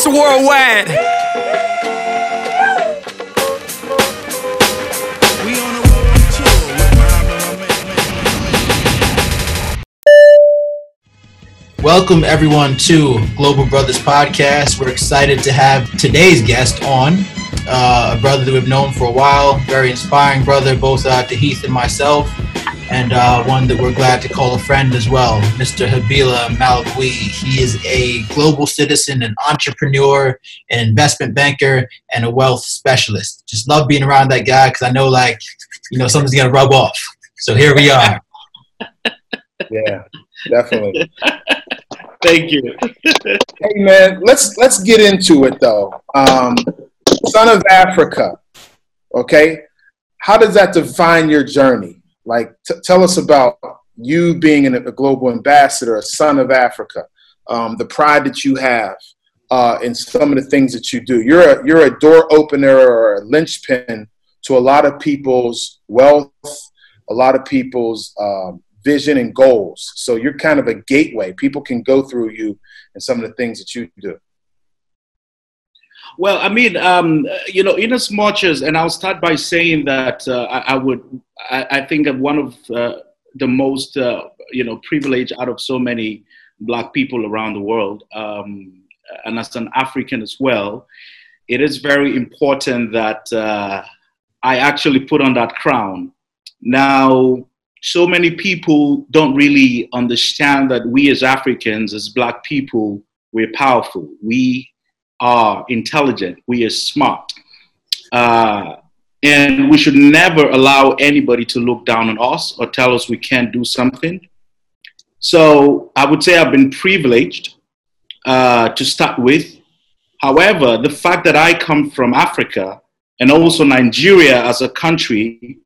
Mr. Worldwide. Welcome, everyone, to Global Brothers Podcast. We're excited to have today's guest on, uh, a brother that we've known for a while, very inspiring brother, both uh, to Heath and myself, and uh, one that we're glad to call a friend as well, Mr. Habila Malagui. He is a global citizen, an entrepreneur, an investment banker, and a wealth specialist. Just love being around that guy because I know, like, you know, something's going to rub off. So here we are. yeah, definitely. Thank you. hey man, let's let's get into it though. Um, son of Africa, okay. How does that define your journey? Like, t- tell us about you being an, a global ambassador, a son of Africa, um, the pride that you have uh, in some of the things that you do. You're a you're a door opener or a linchpin to a lot of people's wealth, a lot of people's um, vision and goals. So you're kind of a gateway. People can go through you and some of the things that you do. Well, I mean, um, you know, in as much as, and I'll start by saying that uh, I, I, would, I, I, think of one of uh, the most, uh, you know, privileged out of so many black people around the world, um, and as an African as well, it is very important that uh, I actually put on that crown. Now, so many people don't really understand that we as Africans, as Black people, we're powerful. We are intelligent. We are smart. Uh, and we should never allow anybody to look down on us or tell us we can't do something. So I would say I've been privileged uh, to start with. However, the fact that I come from Africa and also Nigeria as a country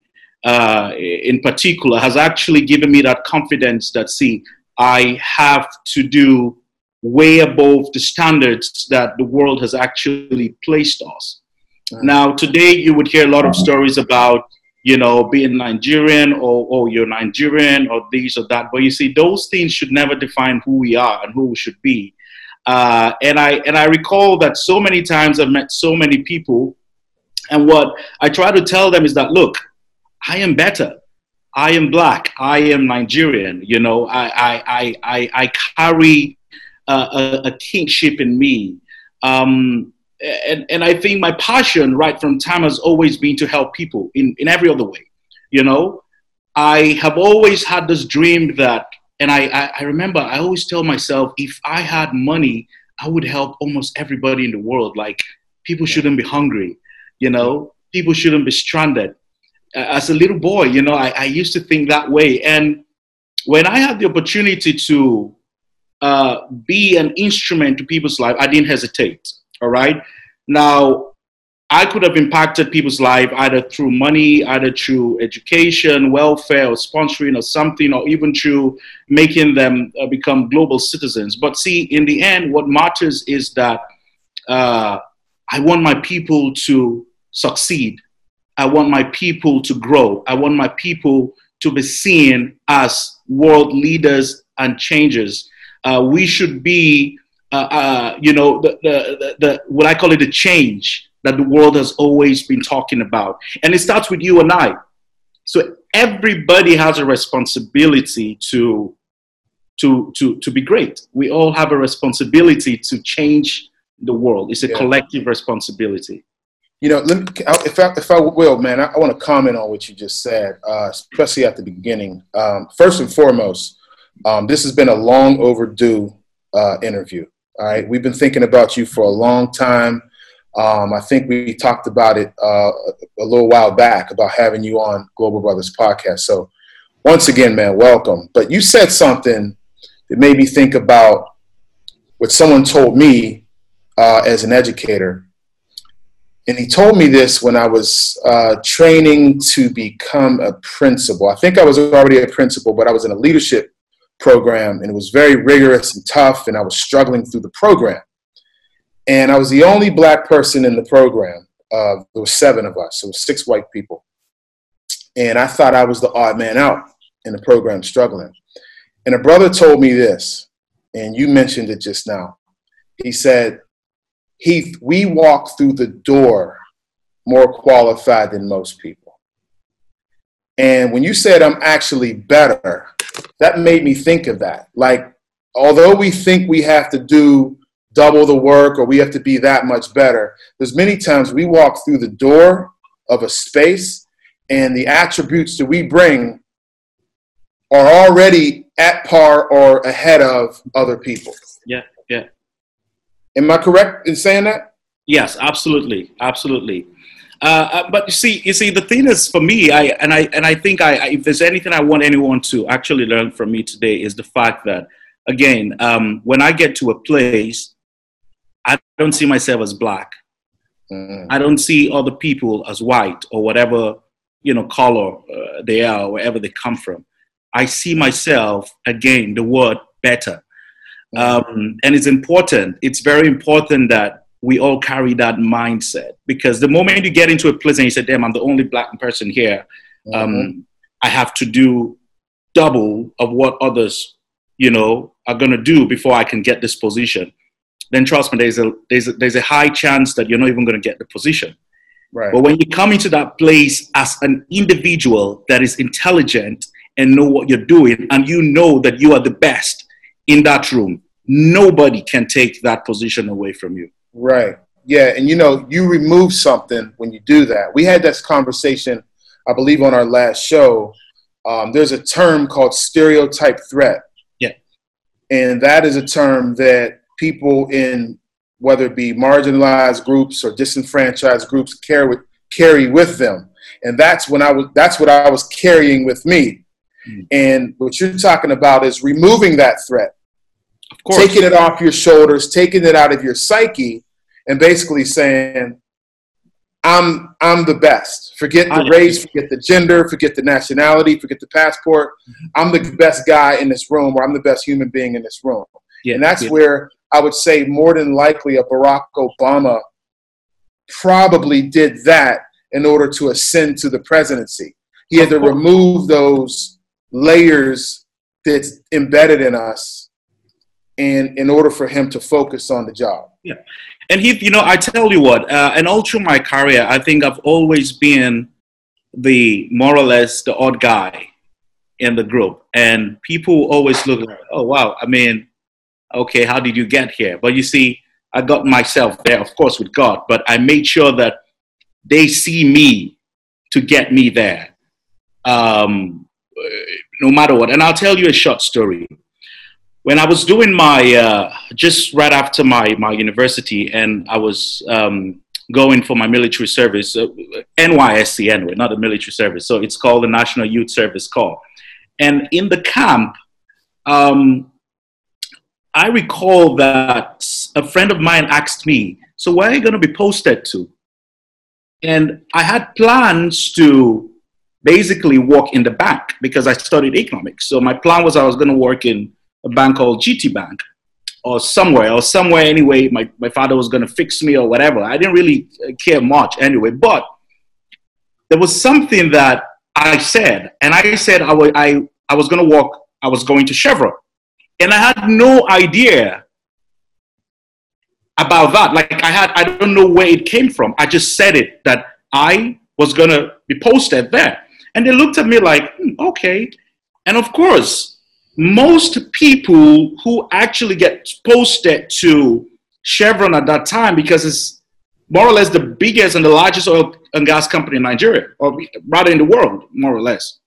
uh, in particular has actually given me that confidence that, see, I have to do way above the standards that the world has actually placed us. Now, today you would hear a lot of stories about, you know, being Nigerian or, or you're Nigerian or these or that. But you see, those things should never define who we are and who we should be. Uh, and I and I recall that so many times I've met so many people, and what I try to tell them is that look, I am better. I am black. I am Nigerian. You know, I, I, I, I, carry a, a, kingship in me. Um, and, and I think my passion right from time has always been to help people in, in every other way. You know, I have always had this dream that, and I, I, I remember I always tell myself if I had money, I would help almost everybody in the world. Like people shouldn't be hungry, you know, people shouldn't be stranded as a little boy, you know, I, I, used to think that way. And when I had the opportunity to uh, be an instrument to people's life, I didn't hesitate. All right. Now, I could have impacted people's life either through money, either through education, welfare, or sponsoring, or something, or even through making them uh, become global citizens. But see, in the end, what matters is that uh, I want my people to succeed I want my people to grow. I want my people to be seen as world leaders and changers. Uh, we should be, uh, uh, you know, the, the, the, the, what I call it the change that the world has always been talking about. And it starts with you and I. So everybody has a responsibility to, to, to, to be great. We all have a responsibility to change the world. It's a yeah. collective responsibility. You know, me, if I, if I will, man, I, I want to comment on what you just said, uh, especially at the beginning. Um, first and foremost, um, this has been a long overdue uh, interview. All right, we've been thinking about you for a long time. Um, I think we talked about it uh, a little while back about having you on Global Brothers podcast. So, once again, man, welcome. But you said something that made me think about what someone told me uh, as an educator and he told me this when I was uh, training to become a principal. I think I was already a principal, but I was in a leadership program and it was very rigorous and tough, and I was struggling through the program. And I was the only black person in the program. Uh, there were seven of us, so six white people. And I thought I was the odd man out in the program struggling. And a brother told me this, and you mentioned it just now. He said, Heath, we walk through the door more qualified than most people. And when you said I'm actually better, that made me think of that. Like, although we think we have to do double the work or we have to be that much better, there's many times we walk through the door of a space and the attributes that we bring are already at par or ahead of other people. Yeah, yeah. Am I correct in saying that? Yes, absolutely, absolutely. Uh, uh, but you see, you see, the thing is for me, I and I and I think I, if there's anything I want anyone to actually learn from me today is the fact that, again, um, when I get to a place, I don't see myself as black. Mm. I don't see other people as white or whatever you know color uh, they are, wherever they come from. I see myself again. The word better, mm. um, and it's important. It's very important that we all carry that mindset because the moment you get into a place and you say, damn, I'm the only black person here, um, mm-hmm. I have to do double of what others, you know, are going to do before I can get this position, then trust me, there's a, there's a, there's a high chance that you're not even going to get the position. Right. But when you come into that place as an individual that is intelligent and know what you're doing, and you know that you are the best in that room, nobody can take that position away from you. Right. Yeah. And you know, you remove something when you do that. We had this conversation, I believe, on our last show. Um, there's a term called stereotype threat. Yeah. And that is a term that people in whether it be marginalized groups or disenfranchised groups carry with, carry with them. And that's when I was that's what I was carrying with me. Mm. And what you're talking about is removing that threat taking it off your shoulders, taking it out of your psyche, and basically saying, I'm I'm the best. Forget the race, forget the gender, forget the nationality, forget the passport. I'm the best guy in this room, or I'm the best human being in this room. Yeah, and that's yeah. where I would say more than likely a Barack Obama probably did that in order to ascend to the presidency. He had to remove those layers that's embedded in us and in order for him to focus on the job. Yeah. And he, you know, I tell you what, uh, and all through my career, I think I've always been the more or less the odd guy in the group. And people always look like, oh, wow, I mean, okay, how did you get here? But you see, I got myself there, of course, with God, but I made sure that they see me to get me there, um, no matter what. And I'll tell you a short story when I was doing my uh, just right after my my university, and I was um, going for my military service, uh, NYSC anyway, not a military service. So it's called the National Youth Service Corps. And in the camp, um, I recall that a friend of mine asked me, "So where are you going to be posted to?" And I had plans to basically work in the bank because I studied economics. So my plan was I was going to work in a bank called GT Bank or somewhere or somewhere anyway. My, my father was going to fix me or whatever. I didn't really care much anyway, but there was something that I said, and I said I, w- I, I was going to walk, I was going to Chevron. And I had no idea about that. Like I had, I don't know where it came from. I just said it that I was going to be posted there. And they looked at me like, hmm, okay. And of course, most people who actually get posted to Chevron at that time, because it's more or less the biggest and the largest oil and gas company in Nigeria, or rather in the world, more or less.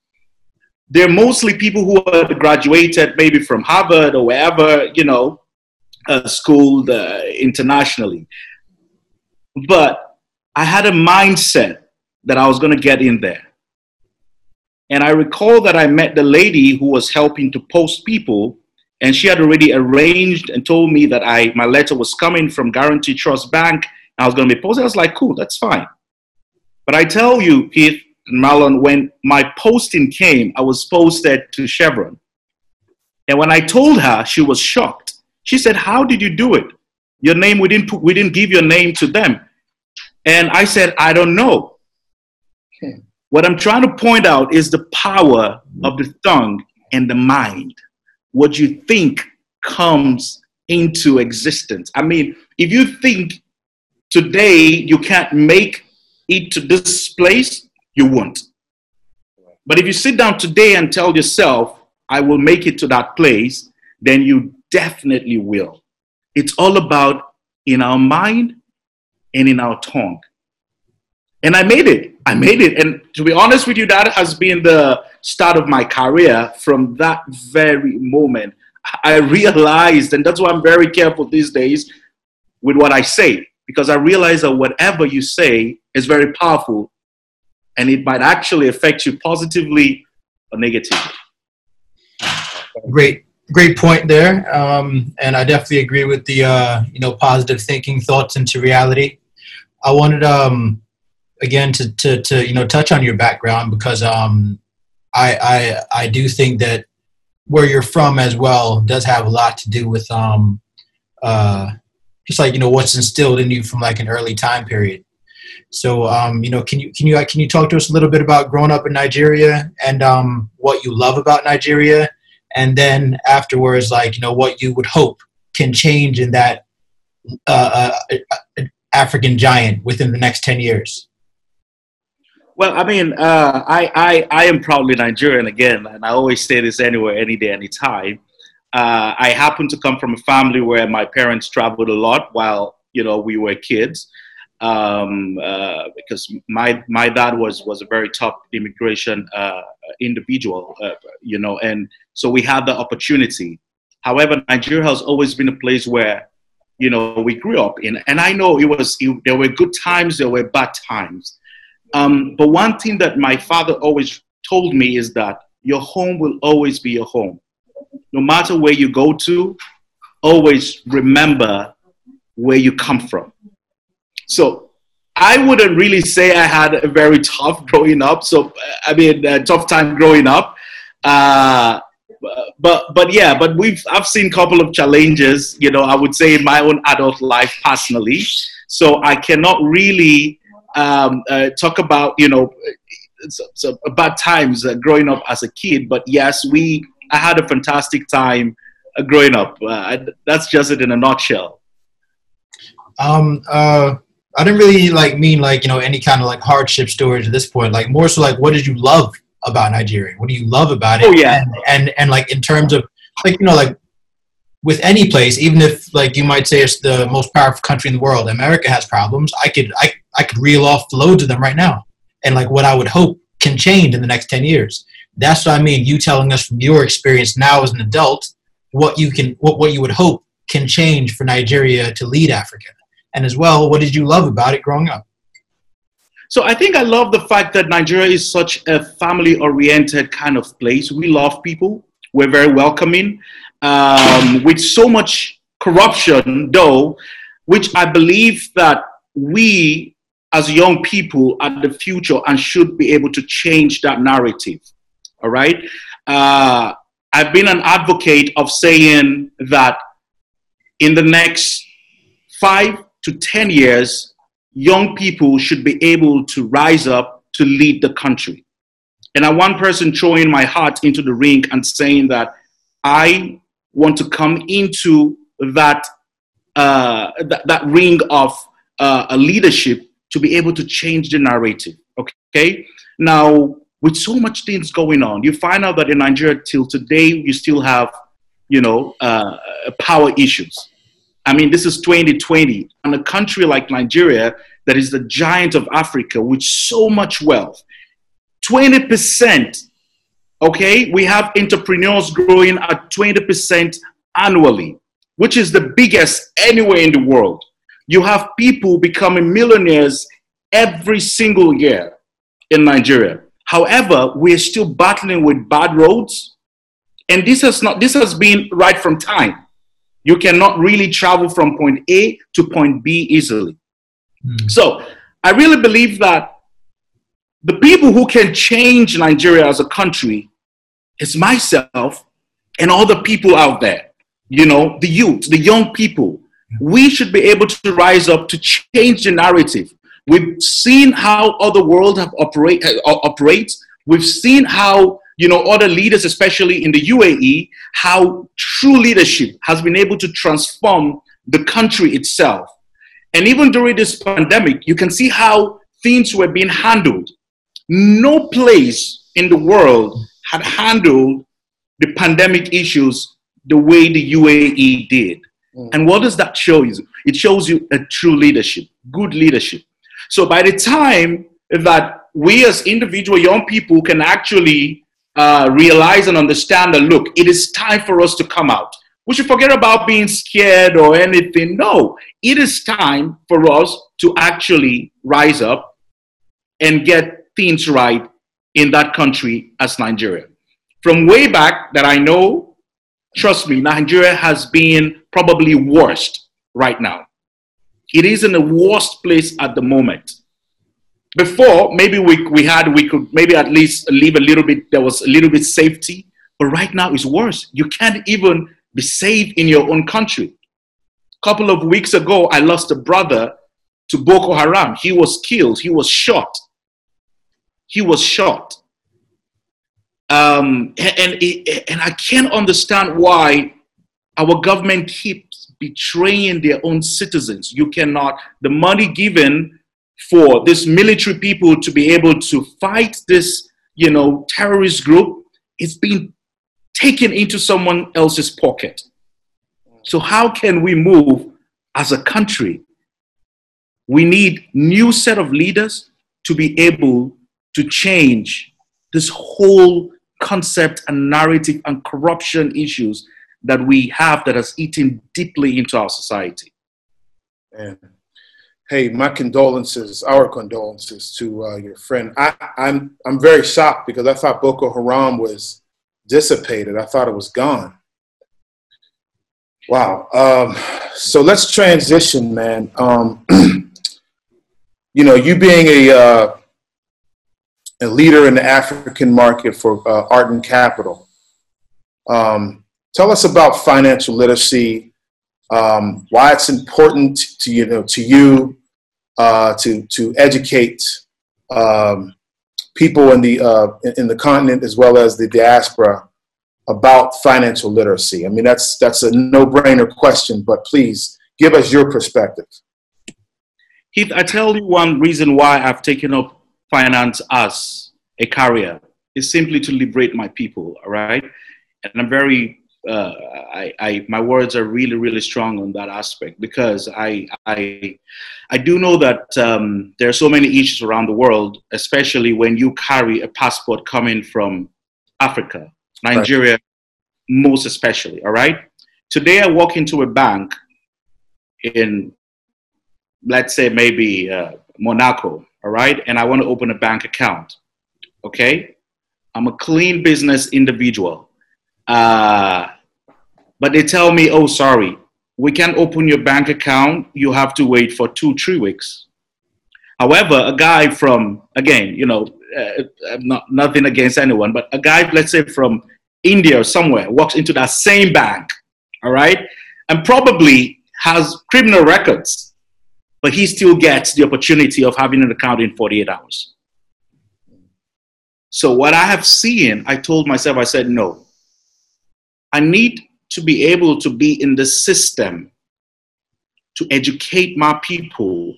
They're mostly people who had graduated maybe from Harvard or wherever, you know, uh, schooled uh, internationally. But I had a mindset that I was going to get in there. And I recall that I met the lady who was helping to post people, and she had already arranged and told me that I my letter was coming from Guaranty Trust Bank. I was going to be posted. I was like, cool, that's fine. But I tell you, Keith and Marlon, when my posting came, I was posted to Chevron. And when I told her, she was shocked. She said, How did you do it? Your name, we didn't, put, we didn't give your name to them. And I said, I don't know. What I'm trying to point out is the power of the tongue and the mind. What you think comes into existence. I mean, if you think today you can't make it to this place, you won't. But if you sit down today and tell yourself, I will make it to that place, then you definitely will. It's all about in our mind and in our tongue. And I made it. I made it. And to be honest with you, that has been the start of my career from that very moment. I realized, and that's why I'm very careful these days with what I say, because I realize that whatever you say is very powerful and it might actually affect you positively or negatively. Great, great point there. Um, and I definitely agree with the, uh, you know, positive thinking thoughts into reality. I wanted, um, again, to, to, to, you know, touch on your background because um, I, I, I do think that where you're from as well does have a lot to do with um, uh, just like you know what's instilled in you from like an early time period. So um, you know, can you can you can you talk to us a little bit about growing up in Nigeria and um, what you love about Nigeria, and then afterwards, like you know, what you would hope can change in that uh, uh, African giant within the next ten years. Well, I mean, uh, I, I, I am proudly Nigerian again, and I always say this anywhere, any day, any time. Uh, I happen to come from a family where my parents traveled a lot while you know we were kids, um, uh, because my my dad was was a very tough immigration uh, individual, uh, you know, and so we had the opportunity. However, Nigeria has always been a place where you know we grew up in, and I know it was it, there were good times, there were bad times um, but one thing that my father always told me is that your home will always be your home. No matter where you go to, always remember where you come from. So I wouldn't really say I had a very tough growing up. So I mean, a tough time growing up. Uh, but but yeah, but we've I've seen a couple of challenges. You know, I would say in my own adult life personally. So I cannot really um, uh, talk about you know so, so bad times uh, growing up as a kid. But yes, we I had a fantastic time uh, growing up. Uh, that's just it in a nutshell. Um. Uh. I didn't really like mean like you know any kind of like hardship stories at this point. Like more so like what did you love about Nigeria? What do you love about it? Oh yeah. And and, and like in terms of like you know like with any place, even if like you might say it's the most powerful country in the world, America has problems. I could I I could reel off loads of them right now, and like what I would hope can change in the next ten years. That's what I mean. You telling us from your experience now as an adult what you can what what you would hope can change for Nigeria to lead Africa, and as well, what did you love about it growing up? So I think I love the fact that Nigeria is such a family-oriented kind of place. We love people. We're very welcoming um, with so much corruption, though, which I believe that we as young people are the future and should be able to change that narrative. All right. Uh, I've been an advocate of saying that in the next five to 10 years, young people should be able to rise up to lead the country. And I one person throwing my heart into the ring and saying that I want to come into that uh, th- that ring of uh, leadership to be able to change the narrative. Okay, now with so much things going on, you find out that in Nigeria till today you still have, you know, uh, power issues. I mean, this is 2020, and a country like Nigeria that is the giant of Africa with so much wealth, 20% Okay, we have entrepreneurs growing at 20% annually, which is the biggest anywhere in the world. You have people becoming millionaires every single year in Nigeria. However, we're still battling with bad roads. And this has not this has been right from time. You cannot really travel from point A to point B easily. Mm. So I really believe that the people who can change Nigeria as a country is myself and all the people out there, you know, the youth, the young people. We should be able to rise up to change the narrative. We've seen how other world have operate, uh, operate. We've seen how you know other leaders, especially in the UAE, how true leadership has been able to transform the country itself. And even during this pandemic, you can see how things were being handled. No place in the world had handled the pandemic issues the way the UAE did. Mm. And what does that show you? It shows you a true leadership, good leadership. So by the time that we as individual young people can actually uh, realize and understand that look, it is time for us to come out. We should forget about being scared or anything. No, it is time for us to actually rise up and get things right in that country as Nigeria. From way back that I know, trust me, Nigeria has been probably worst right now. It is in the worst place at the moment. Before, maybe we, we had, we could maybe at least leave a little bit, there was a little bit safety, but right now it's worse. You can't even be safe in your own country. A couple of weeks ago, I lost a brother to Boko Haram. He was killed, he was shot. He was shot. Um, and, and I can't understand why our government keeps betraying their own citizens. You cannot, the money given for this military people to be able to fight this, you know, terrorist group, it's being taken into someone else's pocket. So how can we move as a country? We need new set of leaders to be able to change this whole concept and narrative and corruption issues that we have that has eaten deeply into our society. And hey, my condolences, our condolences to uh, your friend. I, I'm I'm very shocked because I thought Boko Haram was dissipated. I thought it was gone. Wow. Um, so let's transition, man. Um, you know, you being a uh, a leader in the African market for uh, art and capital. Um, tell us about financial literacy, um, why it's important to you know to you uh, to to educate um, people in the uh, in the continent as well as the diaspora about financial literacy. I mean that's that's a no-brainer question, but please give us your perspective. Heath, I tell you one reason why I've taken up finance as a carrier is simply to liberate my people, all right? And I'm very, uh, I, I, my words are really, really strong on that aspect because I, I, I do know that um, there are so many issues around the world, especially when you carry a passport coming from Africa, Nigeria, right. most especially, all right? Today I walk into a bank in, let's say, maybe uh, Monaco, all right? And I want to open a bank account, okay? I'm a clean business individual. Uh, but they tell me, oh, sorry, we can't open your bank account. You have to wait for two, three weeks. However, a guy from, again, you know, uh, not, nothing against anyone, but a guy, let's say from India or somewhere, walks into that same bank, all right, and probably has criminal records but he still gets the opportunity of having an account in 48 hours. So, what I have seen, I told myself, I said, no, I need to be able to be in the system to educate my people,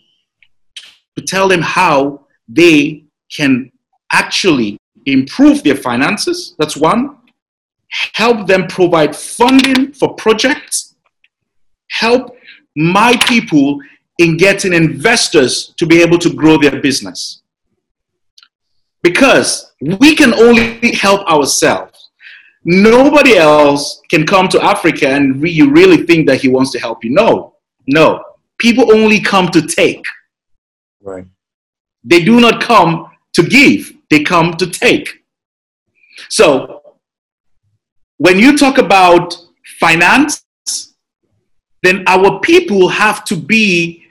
to tell them how they can actually improve their finances. That's one. Help them provide funding for projects. Help my people in getting investors to be able to grow their business. Because we can only help ourselves. Nobody else can come to Africa and re- you really think that he wants to help you. No, no. People only come to take. Right. They do not come to give, they come to take. So, when you talk about finance, then our people have to be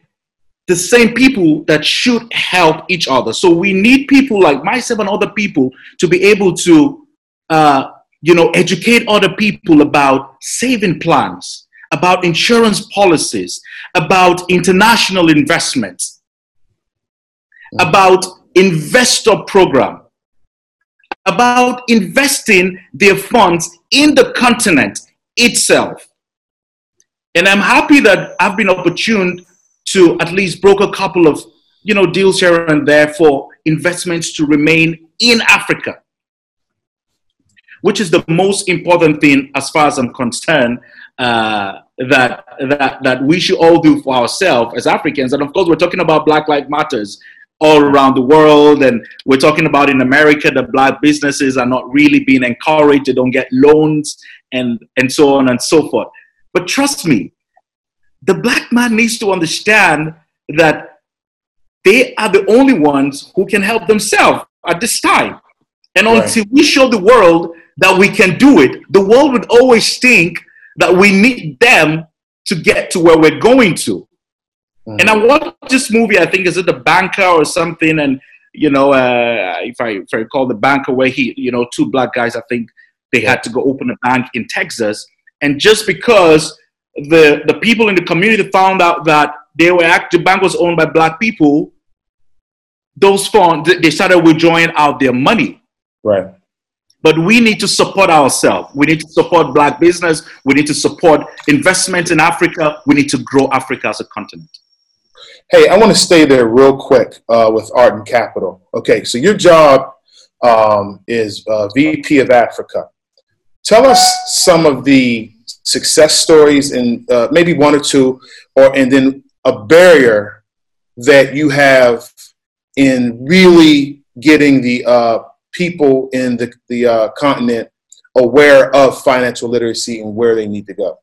the same people that should help each other. So we need people like myself and other people to be able to, uh, you know, educate other people about saving plans, about insurance policies, about international investments, mm-hmm. about investor program, about investing their funds in the continent itself. And I'm happy that I've been opportune to at least broker a couple of you know deals here and there for investments to remain in Africa, which is the most important thing as far as I'm concerned. Uh, that that that we should all do for ourselves as Africans, and of course, we're talking about Black Lives Matters all around the world, and we're talking about in America that black businesses are not really being encouraged; they don't get loans, and and so on and so forth. But trust me, the black man needs to understand that they are the only ones who can help themselves at this time. And right. until we show the world that we can do it, the world would always think that we need them to get to where we're going to. Mm-hmm. And I watched this movie, I think is it The Banker or something, and you know, uh, if I if I recall the banker where he, you know, two black guys, I think they had to go open a bank in Texas, and just because the the people in the community found out that they were actually the bank was owned by black people, those funds they started withdrawing out their money. Right. But we need to support ourselves. We need to support black business. We need to support investment in Africa. We need to grow Africa as a continent. Hey, I want to stay there real quick uh, with Arton Capital. Okay, so your job um, is uh, VP of Africa. Tell us some of the success stories and uh, maybe one or two, or and then a barrier that you have in really getting the uh, people in the, the uh, continent aware of financial literacy and where they need to go?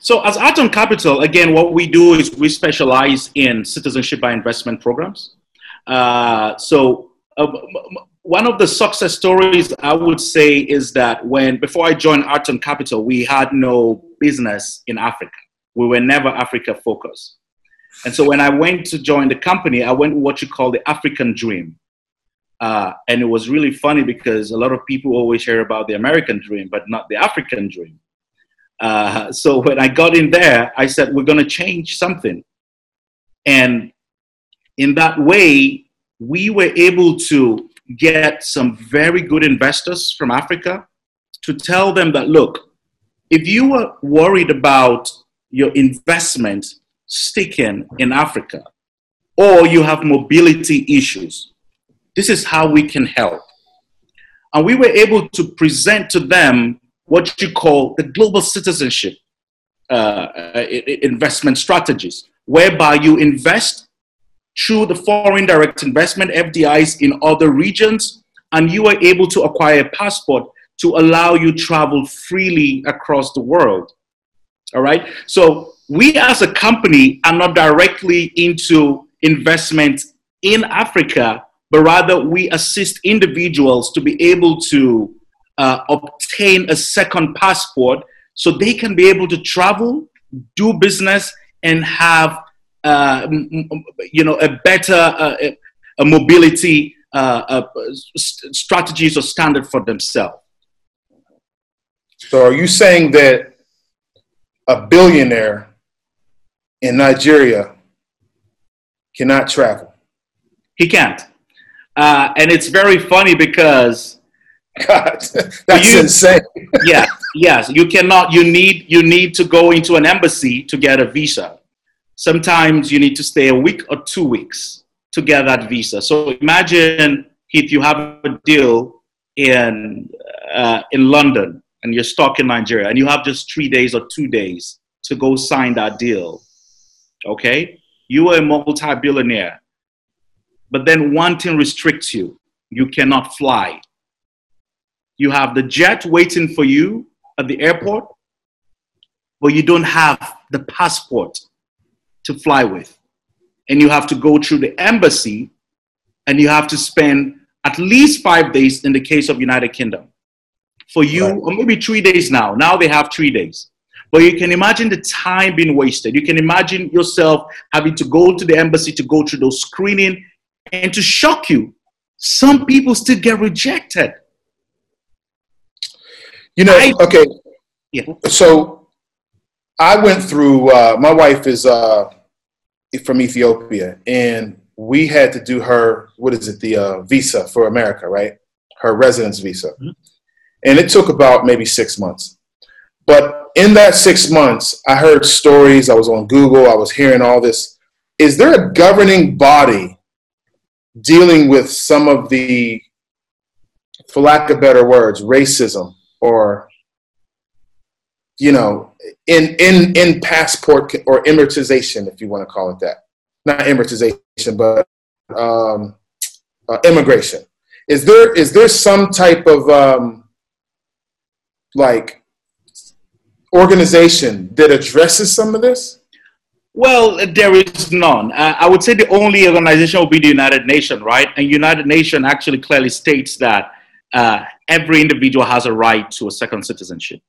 So, as Arton Capital, again, what we do is we specialize in citizenship by investment programs. Uh, so, uh, one of the success stories I would say is that when before I joined Arton Capital, we had no business in Africa. We were never Africa focused. And so when I went to join the company, I went what you call the African dream. Uh, and it was really funny because a lot of people always hear about the American dream, but not the African dream. Uh, so when I got in there, I said, we're going to change something. And in that way, we were able to get some very good investors from Africa to tell them that, look, if you are worried about your investment sticking in Africa, or you have mobility issues, this is how we can help. And we were able to present to them what you call the global citizenship uh, investment strategies, whereby you invest through the foreign direct investment FDIs in other regions, and you are able to acquire a passport to allow you travel freely across the world. All right. So we as a company are not directly into investment in Africa, but rather we assist individuals to be able to uh, obtain a second passport so they can be able to travel, do business, and have uh, you know a better uh, a mobility uh, strategies or standard for themselves. So, are you saying that a billionaire in Nigeria cannot travel? He can't. Uh, and it's very funny because God, that's you, insane. yeah, yes, you cannot. You need you need to go into an embassy to get a visa. Sometimes you need to stay a week or two weeks to get that visa. So imagine if you have a deal in uh, in London and you're stuck in Nigeria and you have just three days or two days to go sign that deal. Okay, you are a multi-billionaire but then one thing restricts you you cannot fly. You have the jet waiting for you at the airport, but you don't have the passport to fly with. And you have to go through the embassy and you have to spend at least five days in the case of United Kingdom. For you, right. or maybe three days now. Now they have three days. But you can imagine the time being wasted. You can imagine yourself having to go to the embassy to go through those screening and to shock you, some people still get rejected. You know, I, okay. Yeah. So I went through, uh, my wife is uh, from Ethiopia, and we had to do her, what is it, the uh, visa for America, right? Her residence visa. Mm-hmm. And it took about maybe six months. But in that six months, I heard stories. I was on Google. I was hearing all this. Is there a governing body dealing with some of the, for lack of better words, racism or, you know, in in in passport or immortization, if you want to call it that, not immortization, but um, uh, immigration. Is there is there some type of um, like organization that addresses some of this? Well, there is none. Uh, I would say the only organization would be the United Nations, right? And United Nations actually clearly states that uh, every individual has a right to a second citizenship.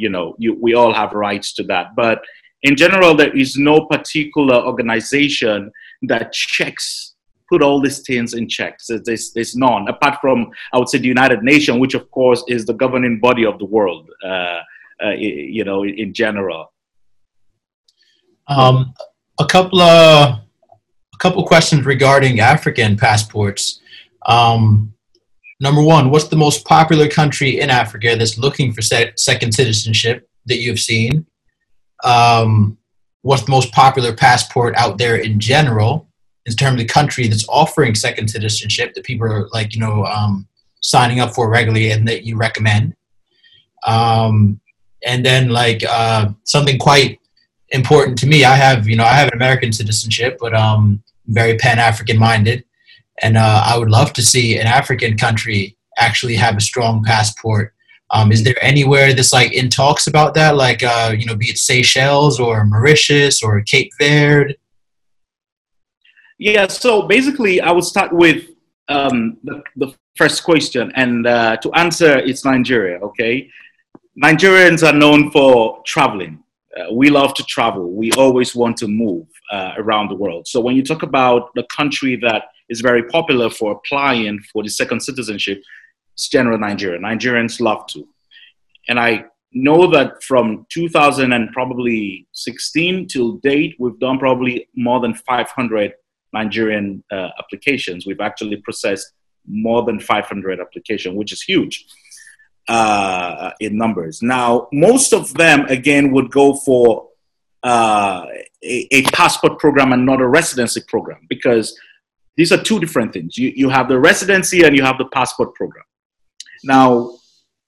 You know, you, we all have rights to that. But in general, there is no particular organization that checks, put all these things in checks. There's, there's none, apart from, I would say, the United Nations, which of course is the governing body of the world. Uh, uh, you know, in general. Um, a couple of a couple questions regarding African passports. Um, number one, what's the most popular country in Africa that's looking for se- second citizenship that you've seen? Um, what's the most popular passport out there in general in terms of the country that's offering second citizenship that people are like you know um, signing up for regularly and that you recommend? Um, and then like uh, something quite important to me. I have you know I have an American citizenship, but um, very Pan African minded, and uh, I would love to see an African country actually have a strong passport. Um, is there anywhere that's like in talks about that, like uh, you know, be it Seychelles or Mauritius or Cape Verde? Yeah, so basically, I would start with um, the, the first question, and uh, to answer, it's Nigeria. Okay, Nigerians are known for traveling. Uh, we love to travel. We always want to move uh, around the world. So when you talk about the country that is very popular for applying for the second citizenship, it's general Nigeria. Nigerians love to. And I know that from 2000 and probably 16 till date, we've done probably more than 500 Nigerian uh, applications. We've actually processed more than 500 applications, which is huge uh, in numbers. Now, most of them, again, would go for uh, a, a, passport program and not a residency program because these are two different things. You, you have the residency and you have the passport program. Now,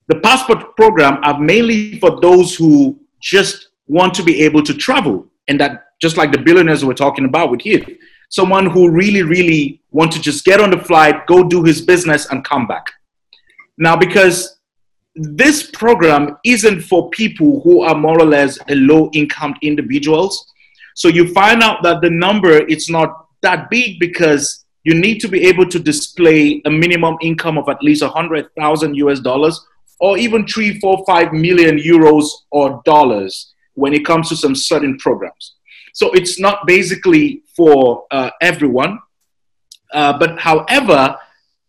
the passport program are mainly for those who just want to be able to travel and that just like the billionaires we're talking about with you someone who really really want to just get on the flight go do his business and come back now because this program isn't for people who are more or less low income individuals. So you find out that the number it's not that big because you need to be able to display a minimum income of at least a hundred thousand US dollars or even three, four, five million euros or dollars when it comes to some certain programs. So it's not basically for uh, everyone. Uh, but however,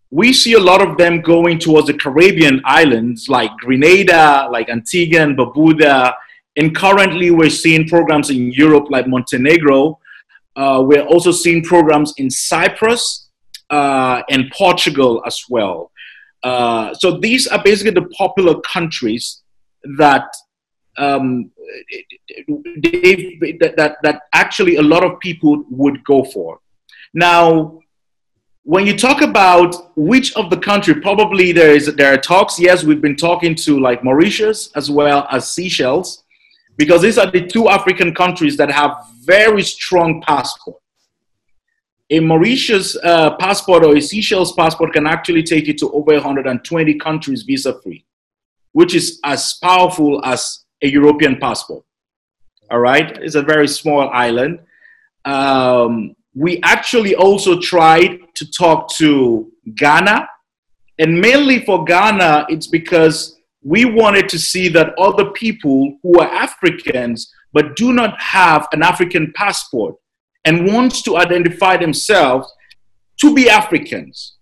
we see a lot of them going towards the Caribbean islands like Grenada, like Antigua and Barbuda. And currently, we're seeing programs in Europe like Montenegro. Uh, we're also seeing programs in Cyprus uh, and Portugal as well. Uh, so these are basically the popular countries that um, that, that actually a lot of people would go for. Now, when you talk about which of the country, probably there is there are talks. Yes, we've been talking to like Mauritius as well as Seychelles, because these are the two African countries that have very strong passport. A Mauritius uh, passport or a Seychelles passport can actually take you to over 120 countries visa free, which is as powerful as a European passport. All right, it's a very small island. Um, we actually also tried to talk to Ghana. And mainly for Ghana, it's because we wanted to see that other people who are Africans but do not have an African passport and wants to identify themselves to be Africans.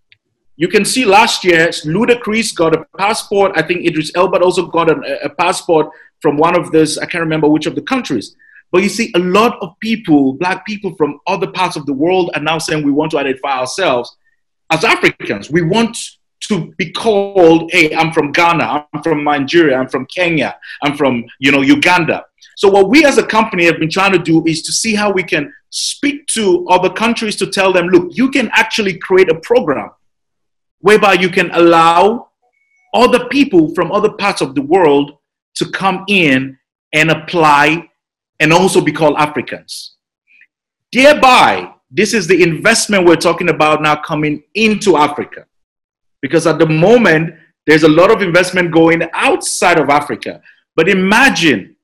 You can see last year, Ludacris got a passport. I think Idris Elba also got a, a passport from one of this, I can't remember which of the countries. But you see, a lot of people, black people from other parts of the world, are now saying we want to identify ourselves as Africans. We want to be called, hey, I'm from Ghana, I'm from Nigeria, I'm from Kenya, I'm from, you know, Uganda. So what we as a company have been trying to do is to see how we can speak to other countries to tell them, look, you can actually create a program whereby you can allow other people from other parts of the world to come in and apply and also be called Africans. Thereby, this is the investment we're talking about now coming into Africa. Because at the moment, there's a lot of investment going outside of Africa. But imagine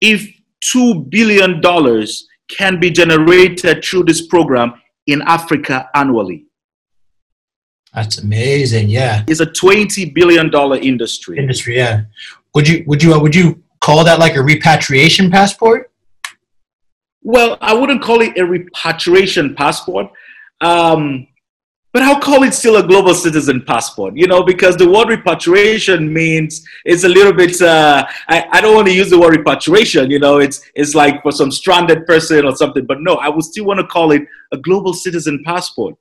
if $2 billion can be generated through this program in Africa annually. That's amazing. Yeah. It's a $20 billion industry. Industry, yeah. Would you would you uh, would you call that like a repatriation passport? Well, I wouldn't call it a repatriation passport. Um, but I'll call it still a global citizen passport, you know, because the word repatriation means it's a little bit, uh, I, I don't want to use the word repatriation, you know, it's, it's like for some stranded person or something, but no, I would still want to call it a global citizen passport.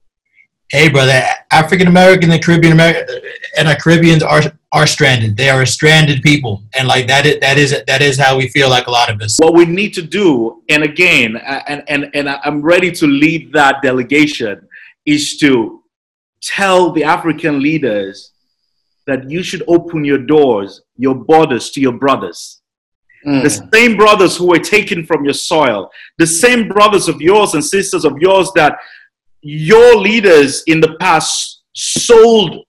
Hey, brother, African American and Caribbean American and our Caribbeans are are stranded. They are a stranded people, and like that is that is that is how we feel like a lot of us. What we need to do, and again, and and and I'm ready to lead that delegation, is to tell the African leaders that you should open your doors, your borders to your brothers. Mm. The same brothers who were taken from your soil, the same brothers of yours and sisters of yours that your leaders in the past sold.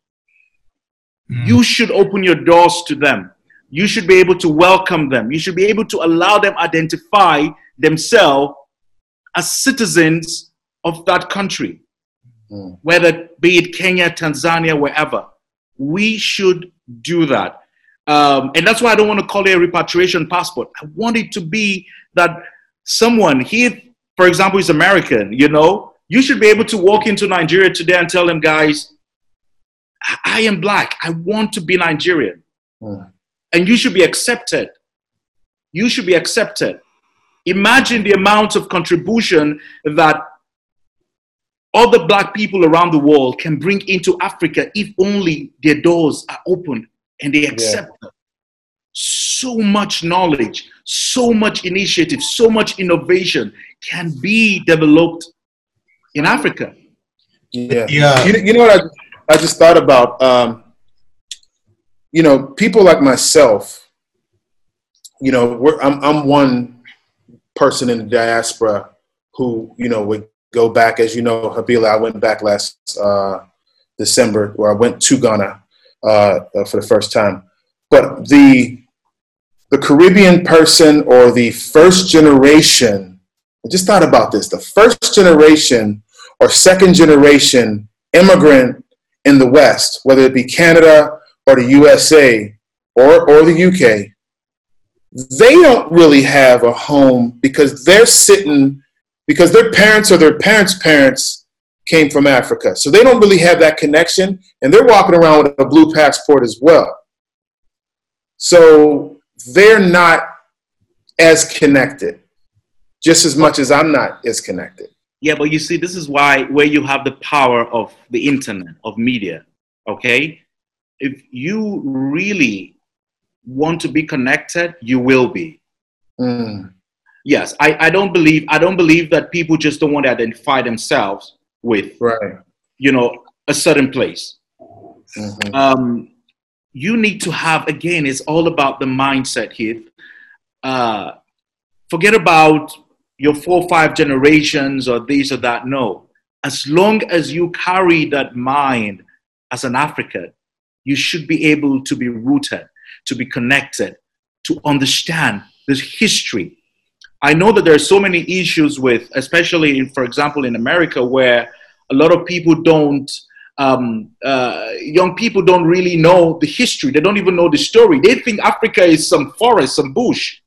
Mm. You should open your doors to them. You should be able to welcome them. You should be able to allow them identify themselves as citizens of that country mm. whether be it Kenya, Tanzania, wherever. We should do that. Um, and that's why I don't want to call it a repatriation passport. I want it to be that someone here, for example, is American, you know, you should be able to walk into Nigeria today and tell them, guys, I am black. I want to be Nigerian. Mm. And you should be accepted. You should be accepted. Imagine the amount of contribution that other black people around the world can bring into Africa if only their doors are open and they accept yeah. them. So much knowledge, so much initiative, so much innovation can be developed in Africa. Yeah. yeah. You, you know what I, I just thought about? Um, you know, people like myself, you know, I'm, I'm one person in the diaspora who, you know, would go back, as you know, Habila, I went back last uh, December, where I went to Ghana uh, for the first time. But the the Caribbean person or the first generation, I just thought about this, the first generation or second generation immigrant in the West, whether it be Canada or the USA or, or the UK, they don't really have a home because they're sitting because their parents or their parents' parents came from Africa. So they don't really have that connection, and they're walking around with a blue passport as well. So they're not as connected, just as much as I'm not as connected. Yeah, but you see, this is why where you have the power of the internet, of media, okay? If you really want to be connected, you will be. Mm yes, I, I don't believe I don't believe that people just don't want to identify themselves with right. you know a certain place. Mm-hmm. Um, you need to have again. It's all about the mindset, here. Uh, forget about your four five generations or this or that. No, as long as you carry that mind as an African, you should be able to be rooted, to be connected, to understand this history, I know that there are so many issues with, especially, in, for example, in America, where a lot of people don't, um, uh, young people don't really know the history. They don't even know the story. They think Africa is some forest, some bush.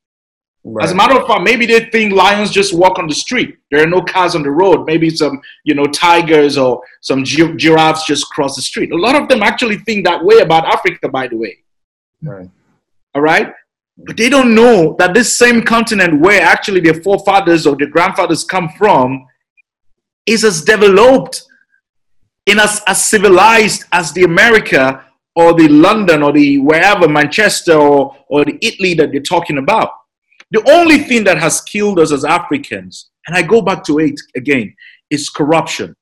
Right. As a matter of fact, maybe they think lions just walk on the street. There are no cars on the road. Maybe some, you know, tigers or some gi- giraffes just cross the street. A lot of them actually think that way about Africa, by the way. Right. All right. But they don't know that this same continent where actually their forefathers or their grandfathers come from is as developed in as, as civilized as the America or the London or the wherever, Manchester or, or the Italy that they're talking about. The only thing that has killed us as Africans, and I go back to it again, is corruption.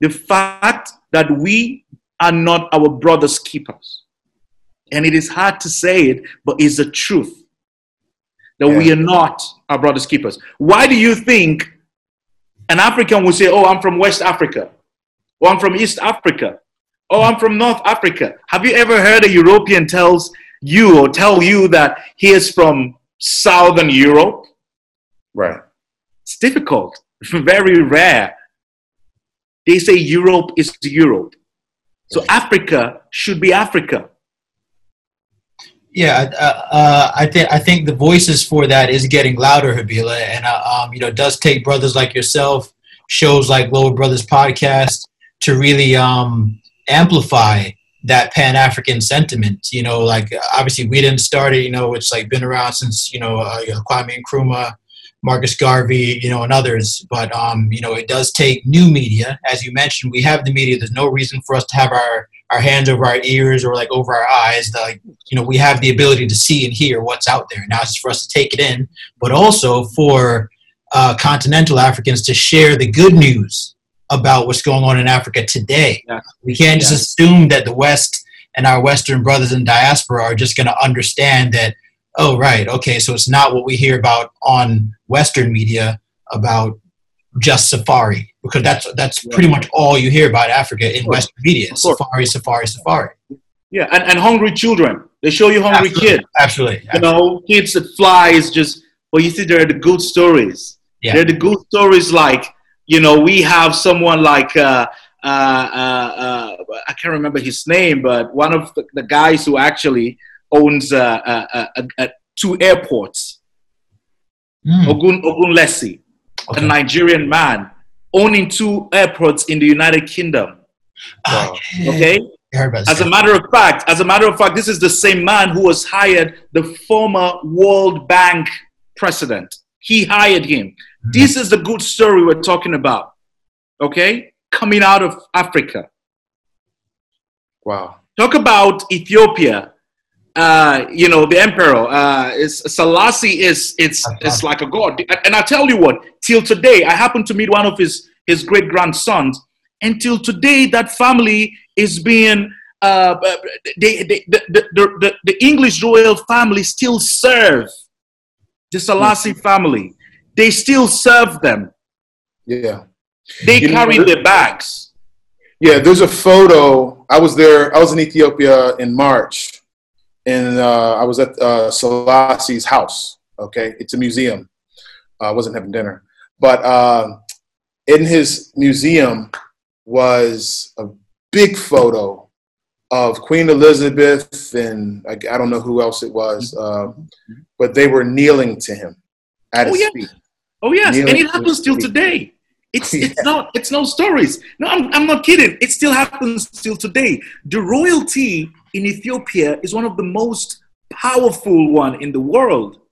The fact that we are not our brother's keepers. And it is hard to say it, but it's the truth that yeah. we are not our brother's keepers. Why do you think an African will say, Oh, I'm from West Africa, or I'm from East Africa, Oh, I'm from North Africa. Have you ever heard a European tells you or tell you that he is from Southern Europe? Right. It's difficult, very rare. They say Europe is Europe. So Africa should be Africa. Yeah, uh, uh, I think I think the voices for that is getting louder, Habila, and uh, um, you know, does take brothers like yourself, shows like Global Brothers podcast, to really um, amplify that Pan African sentiment. You know, like obviously we didn't start it. You know, it's like been around since you know, uh, you know Kwame Nkrumah, Marcus Garvey, you know, and others. But um, you know, it does take new media, as you mentioned. We have the media. There's no reason for us to have our our hands over our ears or like over our eyes. that Like you know, we have the ability to see and hear what's out there. Now it's just for us to take it in, but also for uh, continental Africans to share the good news about what's going on in Africa today. Yeah. We can't just yeah. assume that the West and our Western brothers in diaspora are just going to understand that, oh, right, okay, so it's not what we hear about on Western media about just safari, because that's that's yeah. pretty much all you hear about Africa in Western media safari, safari, safari. Yeah, and, and hungry children. They show you hungry absolutely. kids. Absolutely. You know, kids that fly is just, well, you see, there are the good stories. Yeah. They're the good stories like, you know, we have someone like uh, uh, uh, uh, I can't remember his name, but one of the, the guys who actually owns uh, uh, two airports, mm. Ogun Ogunlesi, okay. a Nigerian man owning two airports in the United Kingdom. Wow. Okay. As a matter of fact, as a matter of fact, this is the same man who was hired the former World Bank president. He hired him. This is the good story we're talking about. Okay? Coming out of Africa. Wow. Talk about Ethiopia. Uh, you know, the emperor, uh, is Selassie is it's it's like a god. And I tell you what, till today, I happened to meet one of his his great grandsons, and till today, that family is being uh, they, they, the, the, the, the English royal family still serve the Selassie mm-hmm. family they still serve them. Yeah. They you carry know, their bags. Yeah, there's a photo. I was there, I was in Ethiopia in March, and uh, I was at uh, Selassie's house. Okay, it's a museum. Uh, I wasn't having dinner. But uh, in his museum was a big photo of Queen Elizabeth and I, I don't know who else it was, uh, but they were kneeling to him at oh, his yeah. feet. Oh yes, and it happens still today. It's yeah. it's not it's no stories. No, I'm I'm not kidding. It still happens still today. The royalty in Ethiopia is one of the most powerful one in the world.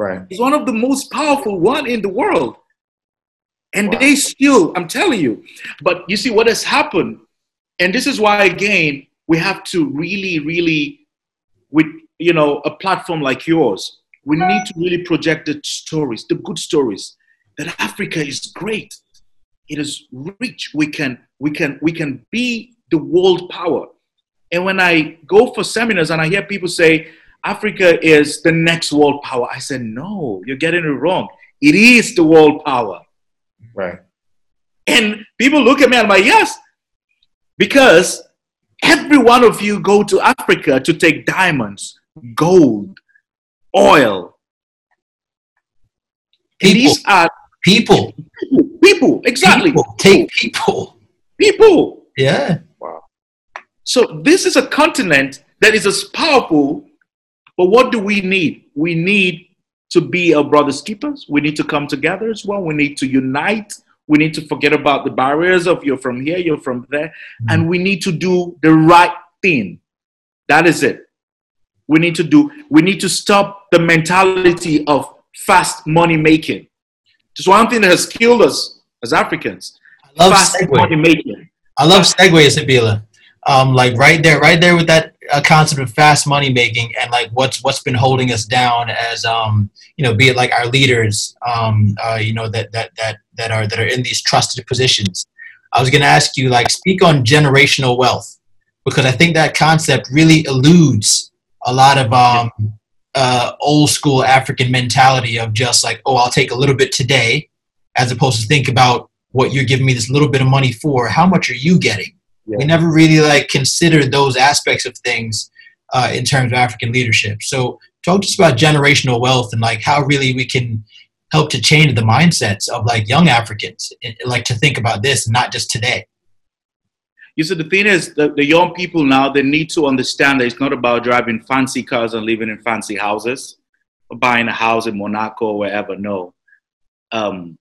Right. It's one of the most powerful one in the world. And wow. they still, I'm telling you. But you see what has happened, and this is why again we have to really, really, with you know a platform like yours, we need to really project the stories, the good stories, that Africa is great. It is rich. We can, we can, we can be the world power. And when I go for seminars and I hear people say, Africa is the next world power, I said, no, you're getting it wrong. It is the world power. Right. And people look at me and I'm like, yes, because every one of you go to Africa to take diamonds, gold, oil. People. These are people. People, people exactly. People. Take people. People. Yeah. Wow. So this is a continent that is as powerful, but what do we need? We need to be our brother's keepers. We need to come together as well. We need to unite. We need to forget about the barriers of you're from here, you're from there, mm-hmm. and we need to do the right thing. That is it we need to do we need to stop the mentality of fast money making just one thing that has killed us as africans I love fast segue. money making I love segues, Habila. Um, like right there, right there with that uh, concept of fast money making and like what's what's been holding us down as um, you know, be it like our leaders, um, uh, you know, that that that that are that are in these trusted positions. I was going to ask you, like, speak on generational wealth because I think that concept really eludes a lot of um, uh, old school African mentality of just like, oh, I'll take a little bit today, as opposed to think about what you're giving me this little bit of money for. How much are you getting? Yeah. We never really like considered those aspects of things uh, in terms of African leadership. So talk to us about generational wealth and like how really we can help to change the mindsets of like young Africans, like to think about this, not just today. You see, the thing is, the, the young people now they need to understand that it's not about driving fancy cars and living in fancy houses, or buying a house in Monaco or wherever. No. Um,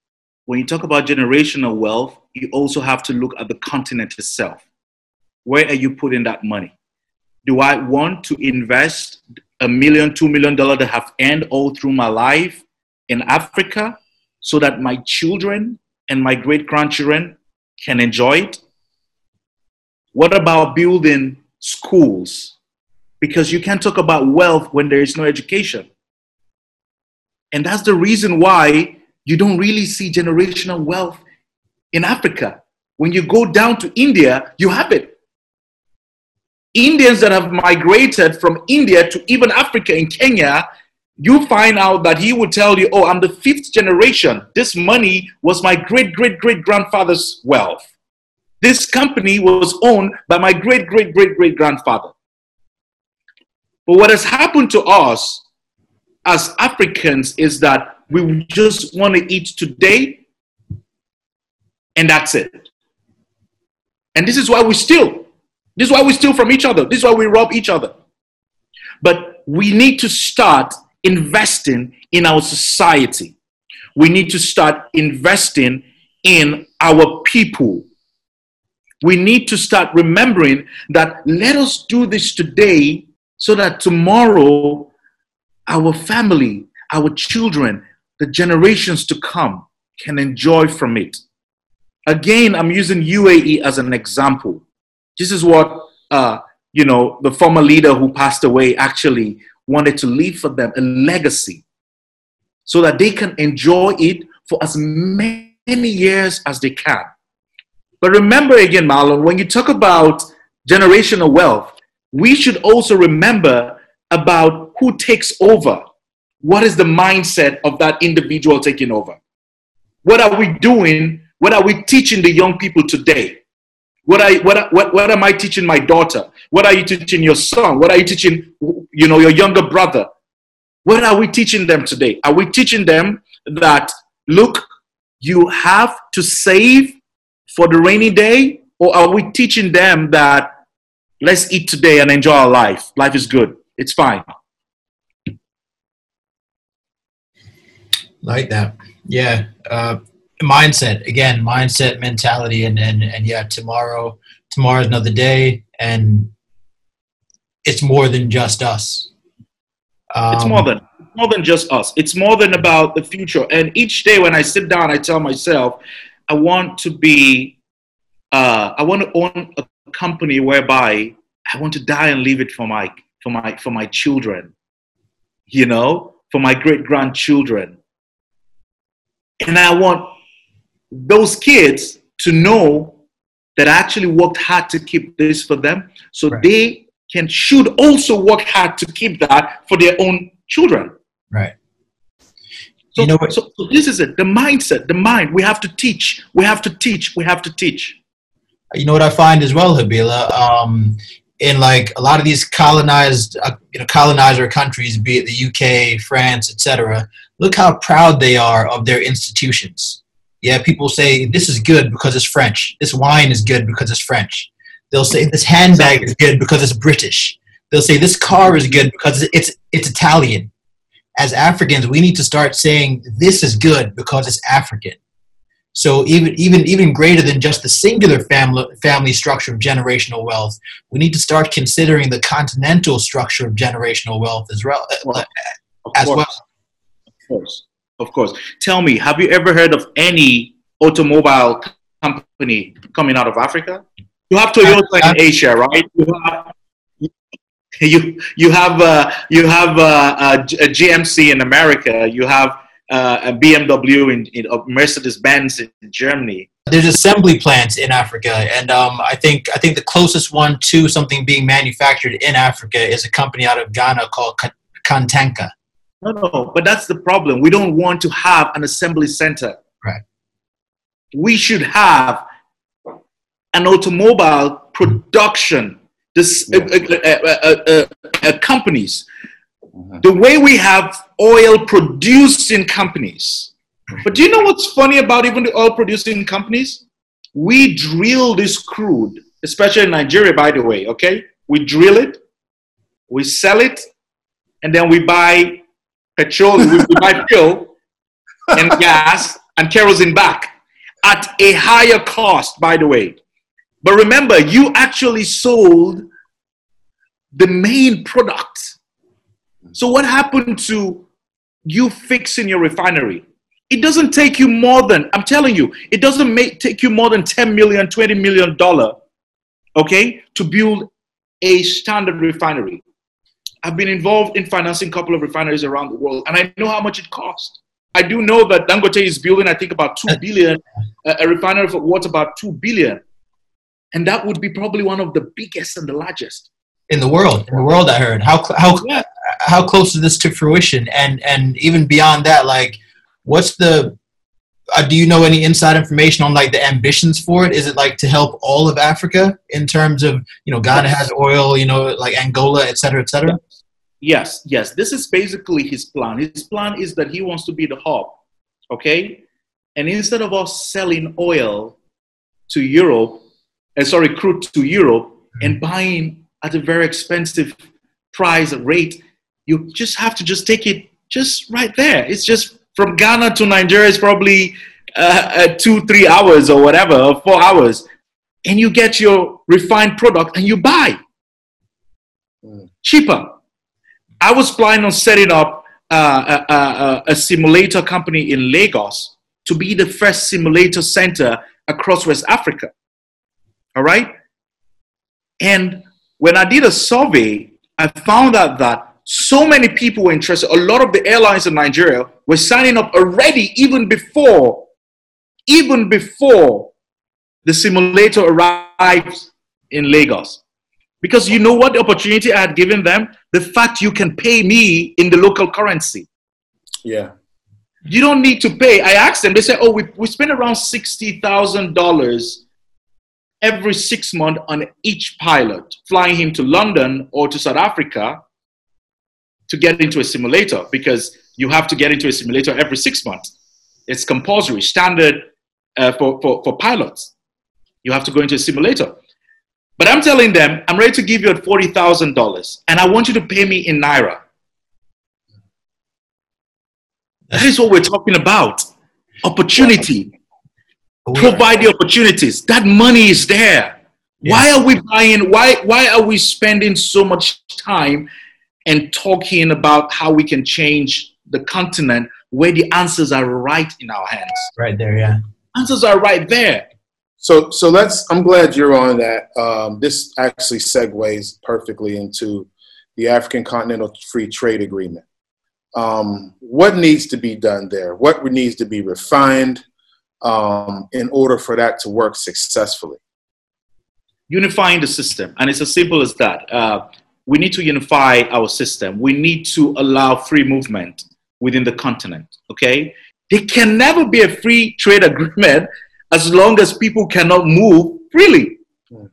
when you talk about generational wealth, you also have to look at the continent itself. Where are you putting that money? Do I want to invest a million, two million dollars that have earned all through my life in Africa so that my children and my great grandchildren can enjoy it? What about building schools? Because you can't talk about wealth when there is no education. And that's the reason why you don't really see generational wealth in Africa. When you go down to India, you have it. Indians that have migrated from India to even Africa in Kenya, you find out that he would tell you, Oh, I'm the fifth generation. This money was my great great great grandfather's wealth. This company was owned by my great great great great grandfather. But what has happened to us as Africans is that we just want to eat today and that's it. And this is why we steal. This is why we steal from each other. This is why we rob each other. But we need to start investing in our society. We need to start investing in our people. We need to start remembering that let us do this today so that tomorrow our family, our children, the generations to come can enjoy from it. Again, I'm using UAE as an example. This is what uh, you know the former leader who passed away actually wanted to leave for them a legacy so that they can enjoy it for as many years as they can. But remember again, Marlon, when you talk about generational wealth, we should also remember about who takes over. What is the mindset of that individual taking over? What are we doing? What are we teaching the young people today? What, are, what, what, what am I teaching my daughter? What are you teaching your son? What are you teaching, you know, your younger brother? What are we teaching them today? Are we teaching them that, look, you have to save for the rainy day? Or are we teaching them that let's eat today and enjoy our life? Life is good. It's fine. Like that. Yeah. Uh, mindset again mindset mentality and and, and yeah tomorrow tomorrow's another day and it's more than just us. Um, it's more than more than just us. It's more than about the future. And each day when i sit down i tell myself i want to be uh, i want to own a company whereby i want to die and leave it for my for my for my children you know for my great grandchildren and i want those kids to know that I actually worked hard to keep this for them so right. they can should also work hard to keep that for their own children. Right. So, you know so, so, this is it the mindset, the mind. We have to teach, we have to teach, we have to teach. You know what I find as well, Habila? Um, in like a lot of these colonized, uh, you know, colonizer countries, be it the UK, France, etc., look how proud they are of their institutions. Yeah, people say this is good because it's French. This wine is good because it's French. They'll say this handbag is good because it's British. They'll say this car is good because it's it's Italian. As Africans, we need to start saying this is good because it's African. So even even even greater than just the singular family family structure of generational wealth, we need to start considering the continental structure of generational wealth as well. Uh, well, uh, as well. Of course. Of course. Tell me, have you ever heard of any automobile company coming out of Africa? You have Toyota in Asia, right? You have you you have uh, you have uh, uh, GMC in America. You have uh, a BMW in, in Mercedes Benz in Germany. There's assembly plants in Africa, and um, I think I think the closest one to something being manufactured in Africa is a company out of Ghana called Kantanka. No, no, but that's the problem. We don't want to have an assembly center. Right. We should have an automobile production. This uh, uh, uh, companies Mm-hmm. The way we have oil producing companies. But do you know what's funny about even the oil producing companies? We drill this crude, especially in Nigeria, by the way, okay? We drill it, we sell it, and then we buy petrol, we buy fuel and gas and kerosene back at a higher cost, by the way. But remember, you actually sold the main product so, what happened to you fixing your refinery? It doesn't take you more than, I'm telling you, it doesn't make, take you more than 10 million, 20 million dollar, okay, to build a standard refinery. I've been involved in financing a couple of refineries around the world, and I know how much it costs. I do know that Dangote is building, I think, about two billion. A refinery for what's about two billion, and that would be probably one of the biggest and the largest in the world. In the world, I heard how how yeah. how close is this to fruition? And and even beyond that, like, what's the uh, do you know any inside information on like the ambitions for it? Is it like to help all of Africa in terms of you know Ghana has oil, you know, like Angola, et cetera, et cetera? Yes, yes. This is basically his plan. His plan is that he wants to be the hub, okay? And instead of us selling oil to Europe, uh, sorry, crude to Europe, mm-hmm. and buying at a very expensive price rate, you just have to just take it just right there. It's just from Ghana to Nigeria is probably uh, uh, two, three hours or whatever, or four hours, and you get your refined product and you buy mm. cheaper. I was planning on setting up uh, a, a, a simulator company in Lagos to be the first simulator center across West Africa. All right, and when I did a survey, I found out that so many people were interested. A lot of the airlines in Nigeria were signing up already, even before, even before the simulator arrived in Lagos. Because you know what the opportunity I had given them? The fact you can pay me in the local currency. Yeah. You don't need to pay. I asked them, they said, oh, we, we spend around $60,000 every six months on each pilot, flying him to London or to South Africa to get into a simulator because you have to get into a simulator every six months. It's compulsory, standard uh, for, for, for pilots. You have to go into a simulator. But I'm telling them, I'm ready to give you at $40,000 and I want you to pay me in Naira. That is what we're talking about opportunity provide the opportunities. That money is there. Why are we buying? Why why are we spending so much time and talking about how we can change the continent where the answers are right in our hands? Right there, yeah. Answers are right there. So so let's. I'm glad you're on that. Um, this actually segues perfectly into the African Continental Free Trade Agreement. Um, what needs to be done there? What needs to be refined? um, in order for that to work successfully? Unifying the system, and it's as simple as that. Uh, we need to unify our system. We need to allow free movement within the continent. Okay, there can never be a free trade agreement as long as people cannot move freely. Mm.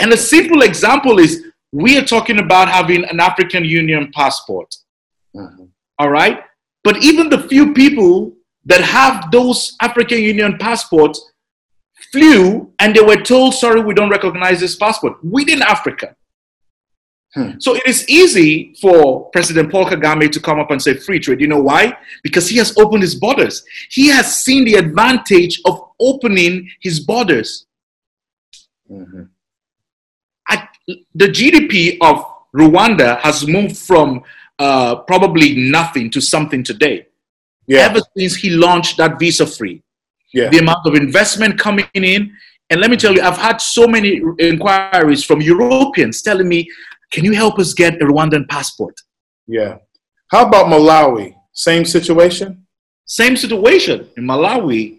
And a simple example is we are talking about having an African Union passport. Mm-hmm. All right, but even the few people that have those African Union passports flew and they were told, sorry, we don't recognize this passport within Africa. Hmm. So it is easy for President Paul Kagame to come up and say free trade. You know why? Because he has opened his borders. He has seen the advantage of opening his borders. Mm-hmm. I, the GDP of Rwanda has moved from uh, probably nothing to something today yeah. ever since he launched that visa free. Yeah. The amount of investment coming in And let me tell you, I've had so many inquiries from Europeans telling me, can you help us get a Rwandan passport? Yeah. How about Malawi? Same situation? Same situation in Malawi.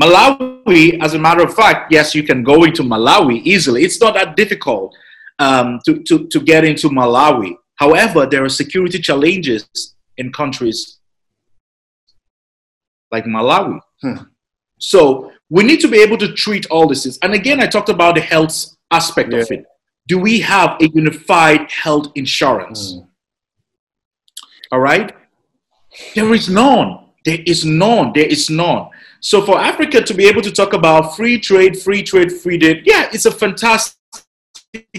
Malawi, as a matter of fact, yes, you can go into Malawi easily. It's not that difficult um, to, to, to get into Malawi. However, there are security challenges in countries like Malawi. Hmm. So we need to be able to treat all this. And again, I talked about the health aspect yeah. of it. Do we have a unified health insurance? Hmm. All right? There is none. There is none. There is none. So for Africa to be able to talk about free trade, free trade, free trade, yeah, it's a fantastic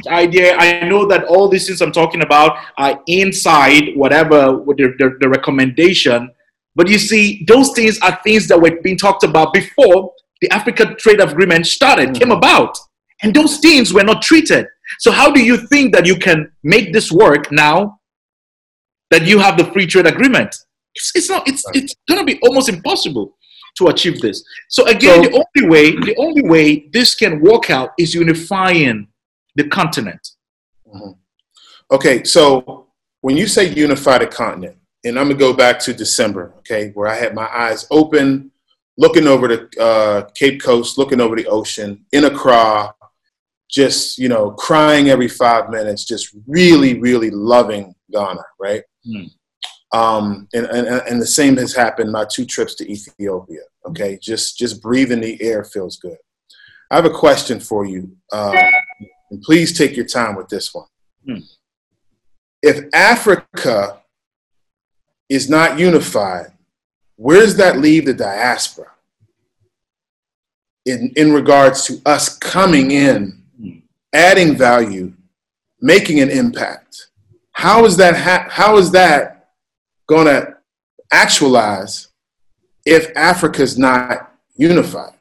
idea. I know that all these things I'm talking about are inside whatever the, the, the recommendation. But you see, those things are things that were being talked about before the Africa Trade Agreement started, mm. came about. And those things were not treated. So how do you think that you can make this work now that you have the free trade agreement? It's, it's not, it's, it's going to be almost impossible to achieve this. So again, so, the only way, the only way this can work out is unifying the continent. Mm-hmm. Okay, so when you say unify the continent, and I'm gonna go back to December, okay, where I had my eyes open, looking over the uh, Cape Coast, looking over the ocean in Accra, just you know, crying every five minutes, just really, really loving Ghana, right? Mm. Um, and, and, and the same has happened my two trips to Ethiopia. Okay, just just breathing the air feels good. I have a question for you, um, and please take your time with this one. Hmm. If Africa is not unified, where does that leave the diaspora in, in regards to us coming in. Adding value, making an impact? How is that? Ha- how is that going to actualize if Africa's not unified?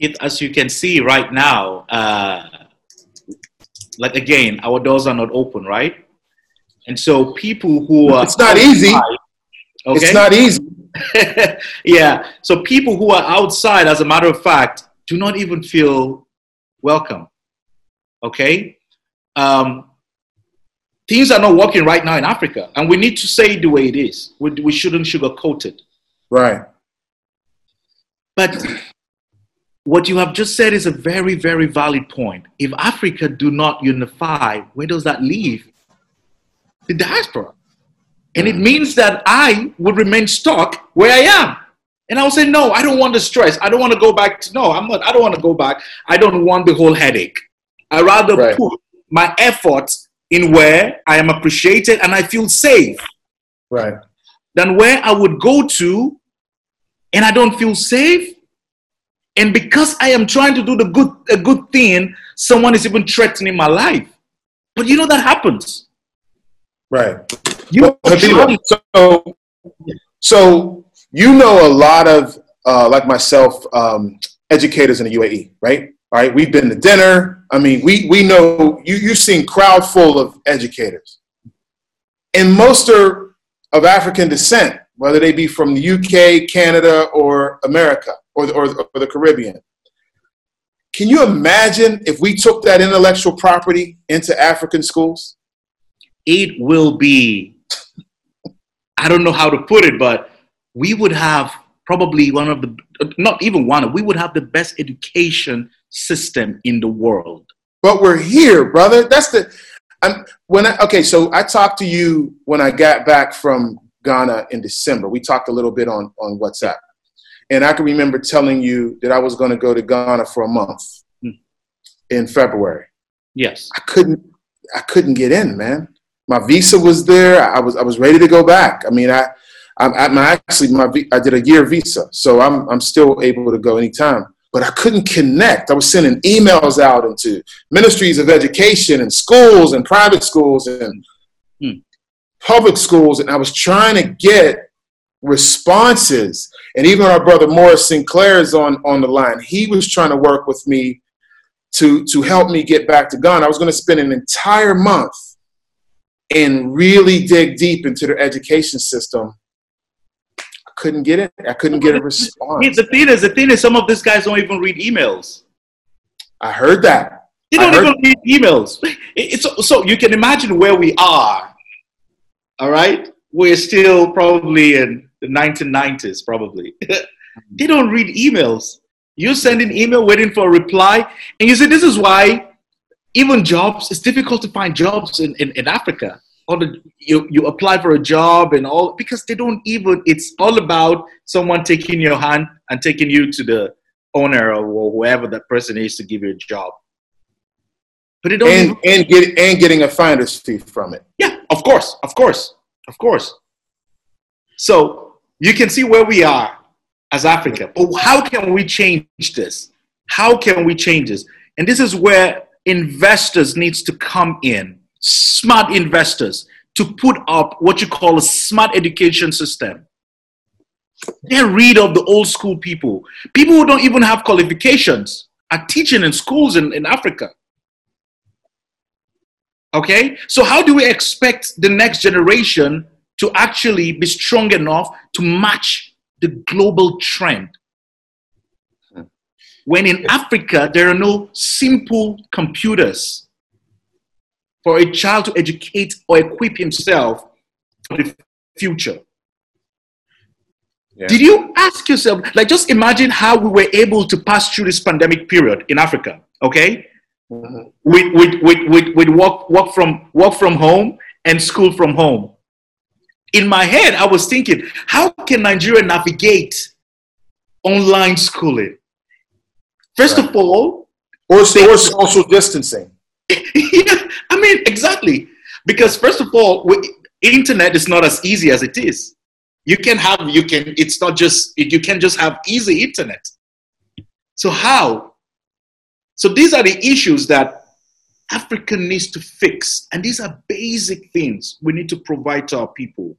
It, as you can see right now, uh, like again, our doors are not open, right? And so people who are it's not easy. Okay? It's not easy. yeah. So people who are outside, as a matter of fact, do not even feel welcome. Okay. Um, things are not working right now in Africa, and we need to say it the way it is. We, we shouldn't sugarcoat it. Right. But what you have just said is a very, very valid point. If Africa do not unify, where does that leave? The diaspora. And it means that I would remain stuck where I am. And I would say, no, I don't want the stress. I don't want to go back. To, no, I'm not. I don't want to go back. I don't want the whole headache. I rather right. put my efforts in where I am appreciated and I feel safe. Right. Than where I would go to and I don't feel safe. And because I am trying to do the good a good thing, someone is even threatening my life. But you know that happens. Right. You well, so, so you know a lot of uh, like myself, um, educators in the UAE, right? All right, we've been to dinner. I mean, we, we know you, you've seen crowd full of educators. And most are of African descent, whether they be from the UK, Canada, or America, or or, or the Caribbean. Can you imagine if we took that intellectual property into African schools? It will be, I don't know how to put it, but we would have probably one of the, not even one, we would have the best education system in the world. But we're here, brother. That's the. I'm, when I, okay, so I talked to you when I got back from Ghana in December. We talked a little bit on on WhatsApp, and I can remember telling you that I was going to go to Ghana for a month hmm. in February. Yes, I couldn't. I couldn't get in, man. My visa was there. I was I was ready to go back. I mean, I I'm, I'm actually my I did a year visa, so I'm I'm still able to go anytime but I couldn't connect. I was sending emails out into ministries of education and schools and private schools and hmm. public schools, and I was trying to get responses. And even our brother Morris Sinclair is on, on the line. He was trying to work with me to, to help me get back to Ghana. I was going to spend an entire month and really dig deep into their education system couldn't get it. I couldn't get a response. The thing is, the thing is, some of these guys don't even read emails. I heard that. They don't even read emails. It's, so you can imagine where we are. All right, we're still probably in the 1990s, probably. they don't read emails. You send an email waiting for a reply, and you see, this is why even jobs. It's difficult to find jobs in, in, in Africa all the you you apply for a job and all because they don't even it's all about someone taking your hand and taking you to the owner or whoever that person is to give you a job. But it don't and even, and get and getting a finder's fee from it. Yeah of course of course of course. So you can see where we are as africa. But how can we change this? How can we change this? And this is where investors needs to come in smart investors to put up what you call a smart education system. Get rid of the old school people. People who don't even have qualifications are teaching in schools in, in Africa. Okay? So, how do we expect the next generation to actually be strong enough to match the global trend? When in Africa, there are no simple computers for a child to educate or equip himself for the future. Yeah. Did you ask yourself, like, just imagine how we were able to pass through this pandemic period in Africa, okay? Mm-hmm. With, with, with, with, with work, work, from, work from home and school from home. In my head, I was thinking, how can Nigeria navigate online schooling? First right. of all, or, or social distancing. Yeah, I mean, exactly. Because first of all, internet is not as easy as it is. You can have, you can, it's not just, you can just have easy internet. So how? So these are the issues that Africa needs to fix. And these are basic things we need to provide to our people.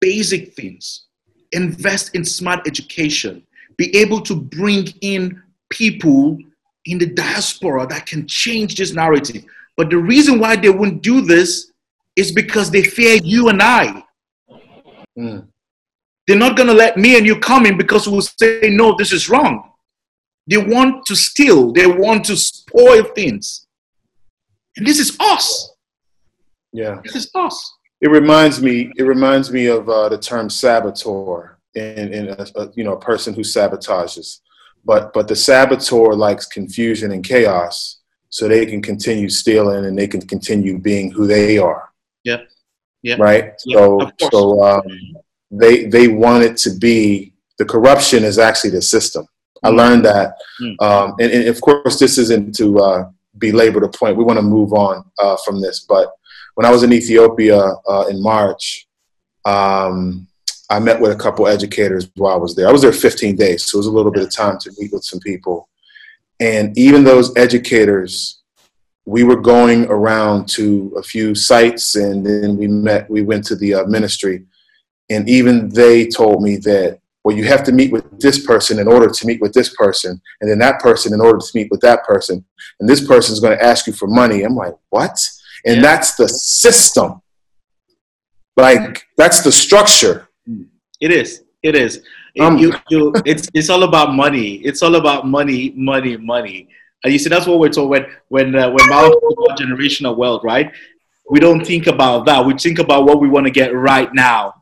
Basic things. Invest in smart education. Be able to bring in people in the diaspora that can change this narrative. But the reason why they won't do this is because they fear you and I. Mm. They're not going to let me and you come in because we'll say, no, this is wrong. They want to steal, they want to spoil things. And this is us. Yeah. This is us. It reminds me, it reminds me of uh, the term saboteur in, in a, a, you know, a person who sabotages but but the saboteur likes confusion and chaos so they can continue stealing and they can continue being who they are. Yeah yeah right? Yep. so so um, they they want it to be the corruption is actually the system. I mm. learned that mm. um, and, and, of course this isn't to uh, belabor the point. We want to move on uh, from this but when i was in ethiopia uh, in march um, I met with a couple educators while I was there. I was there 15 days, so it was a little bit of time to meet with some people. And even those educators, we were going around to a few sites, and then we met. We went to the uh, ministry, and even they told me that well, you have to meet with this person in order to meet with this person, and then that person in order to meet with that person, and this person is going to ask you for money. I'm like, what? And yeah. that's the system. Like that's the structure it is. It is. Um, you, you, it's it's all about money. It's all about money, money, money. And you see, that's what we're told when when uh, when about generational wealth, right? We don't think about that. We think about what we want to get right now.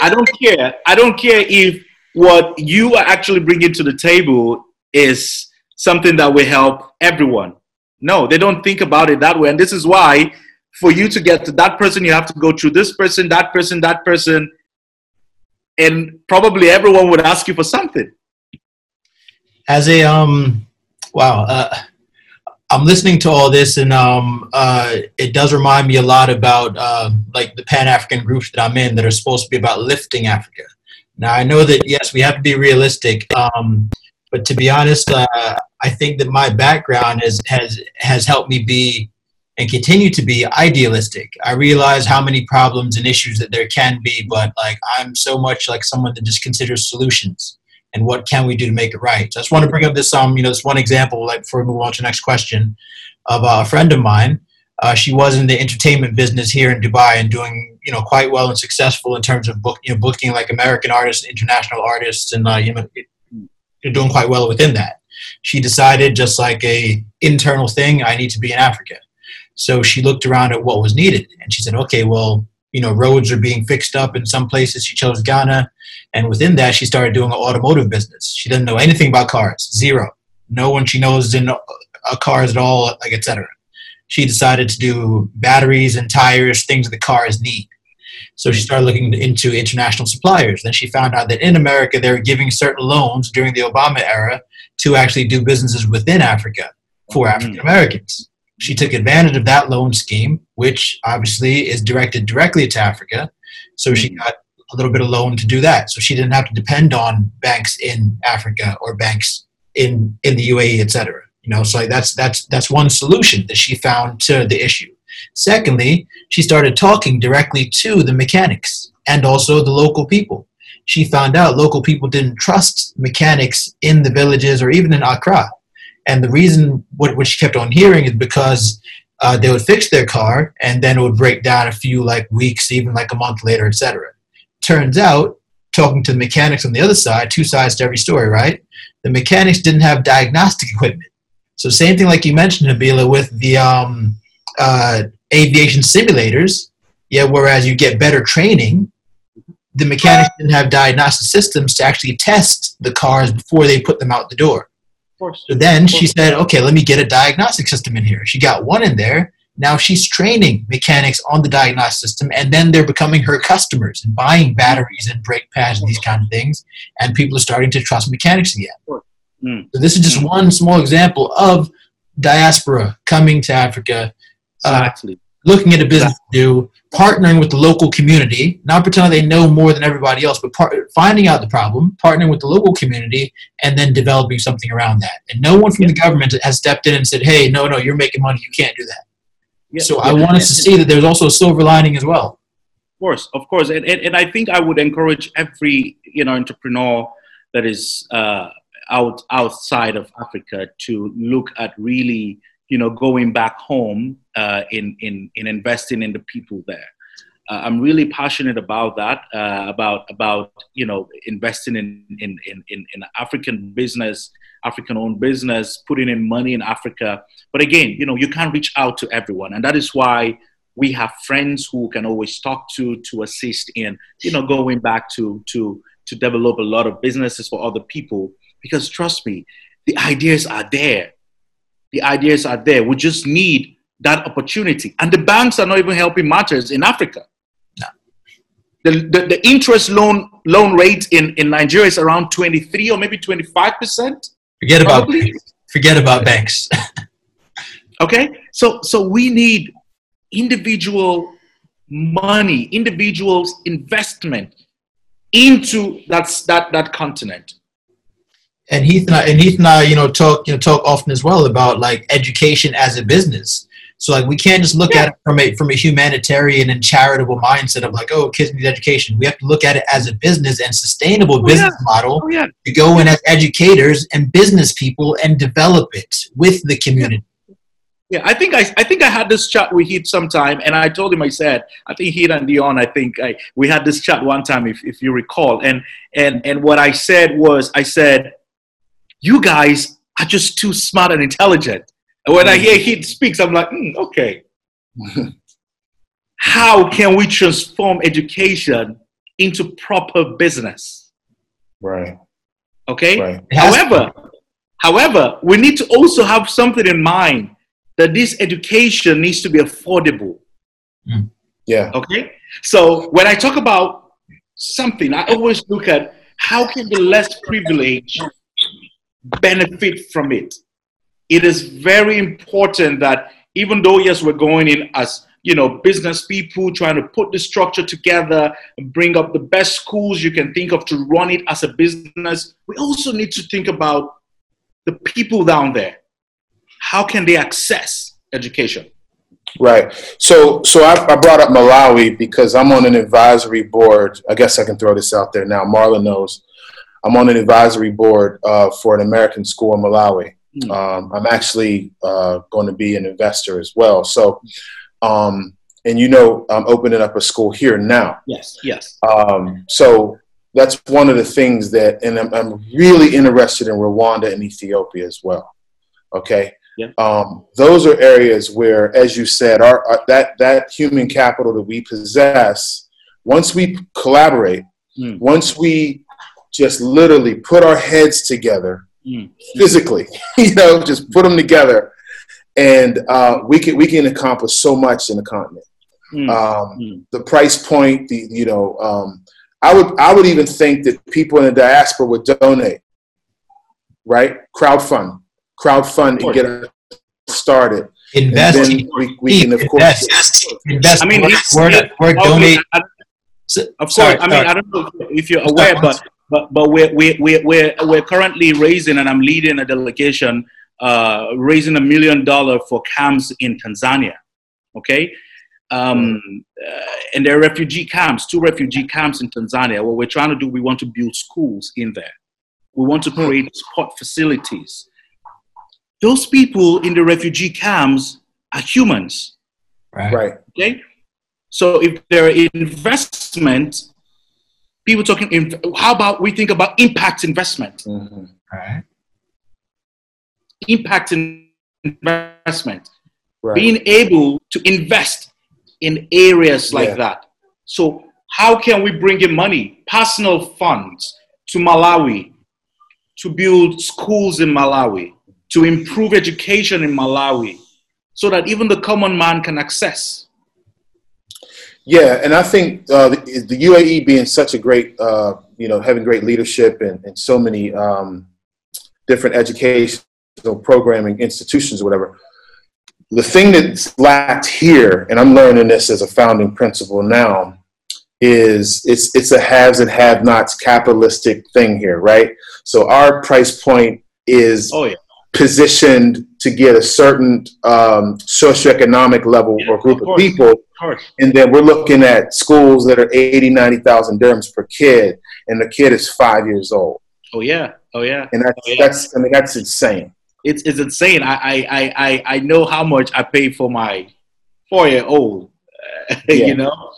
I don't care. I don't care if what you are actually bringing to the table is something that will help everyone. No, they don't think about it that way. And this is why for you to get to that person, you have to go through this person, that person, that person, and probably everyone would ask you for something. As a um, wow, uh, I'm listening to all this, and um, uh, it does remind me a lot about uh, like the Pan African groups that I'm in that are supposed to be about lifting Africa. Now I know that yes, we have to be realistic, um, but to be honest, uh, I think that my background has has has helped me be and continue to be idealistic. I realize how many problems and issues that there can be, but like I'm so much like someone that just considers solutions and what can we do to make it right. So I just want to bring up this um you know this one example like before we move on to the next question of a friend of mine. Uh, she was in the entertainment business here in Dubai and doing you know quite well and successful in terms of book, you know, booking like American artists, international artists, and uh, you know doing quite well within that. She decided just like a internal thing, I need to be in Africa. So she looked around at what was needed and she said, okay, well, you know, roads are being fixed up in some places. She chose Ghana. And within that, she started doing an automotive business. She doesn't know anything about cars, zero. No one she knows in uh, cars at all, like etc. She decided to do batteries and tires, things that the cars need. So she started looking into international suppliers. Then she found out that in America, they were giving certain loans during the Obama era to actually do businesses within Africa for mm-hmm. African Americans. She took advantage of that loan scheme, which obviously is directed directly to Africa. So she mm-hmm. got a little bit of loan to do that. So she didn't have to depend on banks in Africa or banks in, in the UAE, etc. You know, so that's that's that's one solution that she found to the issue. Secondly, she started talking directly to the mechanics and also the local people. She found out local people didn't trust mechanics in the villages or even in Accra. And the reason what, what she kept on hearing is because uh, they would fix their car and then it would break down a few like weeks, even like a month later, etc. Turns out, talking to the mechanics on the other side, two sides to every story, right? The mechanics didn't have diagnostic equipment. So same thing like you mentioned, Nabila, with the um, uh, aviation simulators. Yeah, whereas you get better training, the mechanics didn't have diagnostic systems to actually test the cars before they put them out the door. So then she said, okay, let me get a diagnostic system in here. She got one in there. Now she's training mechanics on the diagnostic system, and then they're becoming her customers and buying batteries and brake pads and these kind of things. And people are starting to trust mechanics again. Mm. So this is just mm. one small example of diaspora coming to Africa exactly. Uh, looking at a business exactly. to do, partnering with the local community, not pretending they know more than everybody else, but par- finding out the problem, partnering with the local community, and then developing something around that. And no one from yeah. the government has stepped in and said, hey, no, no, you're making money, you can't do that. Yeah. So yeah. I want us to see that there's also a silver lining as well. Of course, of course. And, and, and I think I would encourage every you know entrepreneur that is uh, out outside of Africa to look at really you know, going back home uh, in, in, in investing in the people there. Uh, I'm really passionate about that, uh, about, about, you know, investing in, in, in, in African business, African owned business, putting in money in Africa. But again, you know, you can't reach out to everyone. And that is why we have friends who can always talk to, to assist in, you know, going back to, to, to develop a lot of businesses for other people. Because trust me, the ideas are there the ideas are there. We just need that opportunity. And the banks are not even helping matters in Africa. No. The, the, the, interest loan loan rate in, in Nigeria is around 23 or maybe 25%. Forget about banks. Forget about banks. okay? So so we need individual money, individuals investment into that, that, that continent and Heath and I, and Heath and I, you know, talk you know talk often as well about like education as a business. So like we can't just look yeah. at it from a from a humanitarian and charitable mindset of like, oh, kids need education. We have to look at it as a business and sustainable oh, business yeah. model oh, yeah. to go in as educators and business people and develop it with the community. Yeah, I think I, I think I had this chat with Heath sometime, and I told him I said I think Heath and Dion I think I, we had this chat one time if, if you recall, and and and what I said was I said you guys are just too smart and intelligent. And when I hear he speaks, I'm like, mm, okay. How can we transform education into proper business? Right. Okay. Right. However, however, we need to also have something in mind that this education needs to be affordable. Mm. Yeah. Okay. So when I talk about something, I always look at how can the less privileged benefit from it. It is very important that even though, yes, we're going in as you know, business people trying to put the structure together and bring up the best schools you can think of to run it as a business. We also need to think about the people down there. How can they access education? Right. So, so I, I, brought up Malawi because I'm on an advisory board. I guess I can throw this out there now. Marlon knows I'm on an advisory board uh, for an American school in Malawi. Mm. Um, I'm actually uh, going to be an investor as well. So, um, and you know, I'm opening up a school here now. Yes, yes. Um, so that's one of the things that, and I'm, I'm, really interested in Rwanda and Ethiopia as well. Okay. Yeah. Um, those are areas where, as you said, our, our, that that human capital that we possess, once we collaborate, mm. once we just literally put our heads together mm. physically, you know, just put them together, and uh, we can we can accomplish so much in the continent. Mm. Um, mm. The price point, the you know, um, I would I would even think that people in the diaspora would donate, right? Crowdfund, crowdfund, and get us started. Invest. We, we can of course invest. invest. I mean, word, word, donate. Of course, sorry, I mean, I don't know if you're aware, but but but we're we're we're we're currently raising, and I'm leading a delegation uh, raising a million dollar for camps in Tanzania. Okay. Um, uh, and there are refugee camps, two refugee camps in Tanzania. What we're trying to do, we want to build schools in there. We want to hmm. create sport facilities. Those people in the refugee camps are humans. Right. right. Okay. So if there are investment, people talking, how about we think about impact investment? Mm-hmm. Right impact investment, right. being able to invest in areas like yeah. that. So, how can we bring in money, personal funds to Malawi to build schools in Malawi, to improve education in Malawi, so that even the common man can access? Yeah, and I think uh, the, the, UAE being such a great, uh, you know, having great leadership and, and so many um, different educational programming institutions or whatever. The thing that's lacked here, and I'm learning this as a founding principle now, is it's it's a haves and have-nots capitalistic thing here, right? So our price point is oh, yeah. positioned to get a certain um, socioeconomic level yeah, or group of, of people, of and then we're looking at schools that are 80, 90,000 dirhams per kid, and the kid is five years old. Oh yeah, oh yeah, and that's oh, yeah. that's I mean that's insane it's, it's insane. I, I, I, I know how much I pay for my four year old, yeah. you know?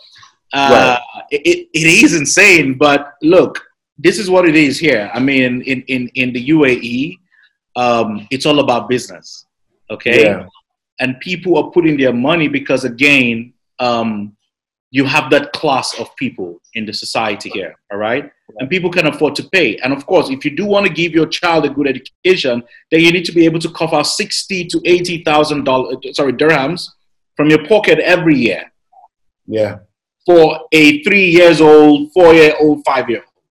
Uh, right. it, it is insane, but look, this is what it is here. I mean, in, in, in the UAE, um, it's all about business, okay? Yeah. And people are putting their money because, again, um, you have that class of people in the society here, all right? And people can afford to pay. And of course, if you do want to give your child a good education, then you need to be able to cover sixty to eighty thousand dollars, sorry, dirhams from your pocket every year. Yeah. For a three years old, four year old, five year old.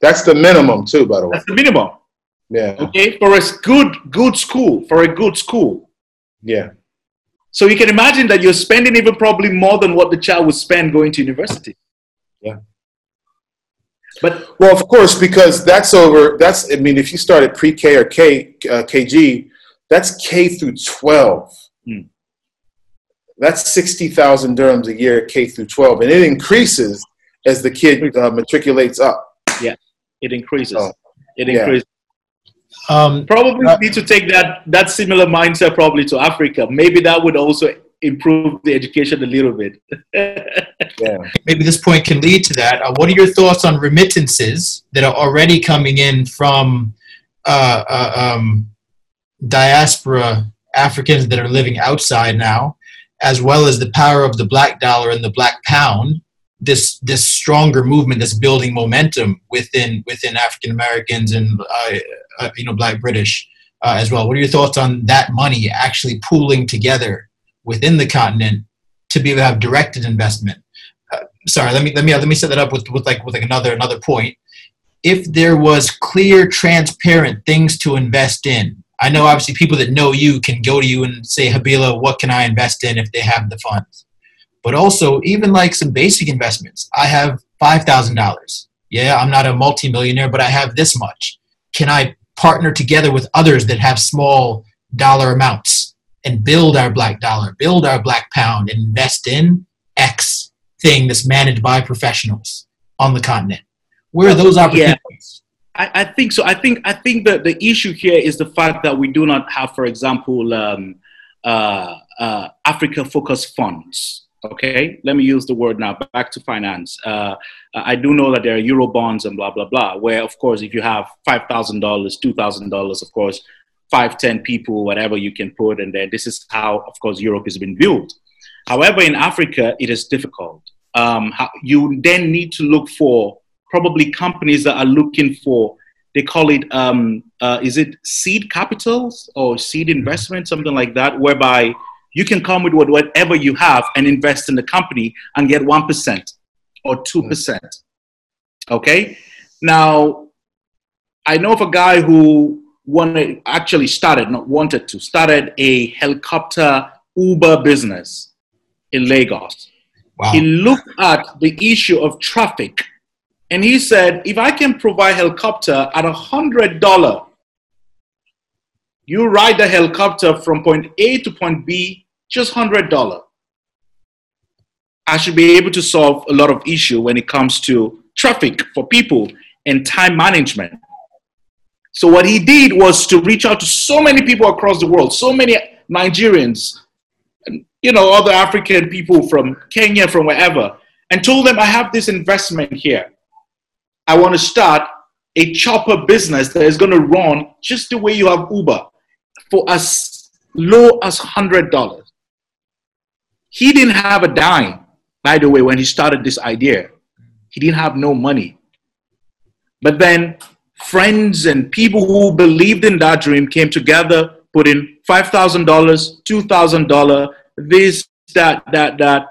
That's the minimum too, by the way. That's the minimum. Yeah. Okay, for a good good school, for a good school. Yeah. So you can imagine that you're spending even probably more than what the child would spend going to university. Yeah. But well, of course, because that's over. That's I mean, if you start at pre-K or K uh, KG, that's K through twelve. Mm. That's sixty thousand dirhams a year, K through twelve, and it increases as the kid uh, matriculates up. Yeah, it increases. Oh, it increases. Yeah. Um, probably uh, need to take that that similar mindset probably to Africa. Maybe that would also improve the education a little bit. yeah. Maybe this point can lead to that. Uh, what are your thoughts on remittances that are already coming in from uh, uh, um, diaspora Africans that are living outside now, as well as the power of the black dollar and the black pound? This this stronger movement that's building momentum within within African Americans and uh, uh, you know black British uh, as well. What are your thoughts on that money actually pooling together within the continent to be able to have directed investment? Uh, sorry, let me let me let me set that up with, with like with like another another point. If there was clear, transparent things to invest in, I know obviously people that know you can go to you and say, Habila, what can I invest in if they have the funds? But also, even like some basic investments. I have five thousand dollars. Yeah, I'm not a multimillionaire, but I have this much. Can I partner together with others that have small dollar amounts and build our black dollar, build our black pound, and invest in X thing that's managed by professionals on the continent. Where are those opportunities? I, I, think so. I think I think that the issue here is the fact that we do not have, for example, um, uh, uh, Africa-focused funds. Okay, let me use the word now. Back to finance. Uh, I do know that there are euro bonds and blah blah blah. Where, of course, if you have five thousand dollars, two thousand dollars, of course, five, ten people, whatever you can put, and then this is how, of course, Europe has been built. However, in Africa, it is difficult. Um, you then need to look for probably companies that are looking for they call it um, uh, is it seed capitals or seed investment something like that whereby you can come with whatever you have and invest in the company and get 1% or 2% hmm. okay? Now i know of a guy who wanted actually started not wanted to started a helicopter uber business in lagos. Wow. he looked at the issue of traffic and he said, if I can provide helicopter at a hundred dollar, you ride the helicopter from point A to point B, just hundred dollar. I should be able to solve a lot of issue when it comes to traffic for people and time management. So what he did was to reach out to so many people across the world, so many Nigerians, and you know, other African people from Kenya, from wherever, and told them, I have this investment here. I want to start a chopper business that is going to run just the way you have Uber for as low as $100. He didn't have a dime, by the way, when he started this idea. He didn't have no money. But then friends and people who believed in that dream came together, put in $5,000, $2,000, this, that, that, that.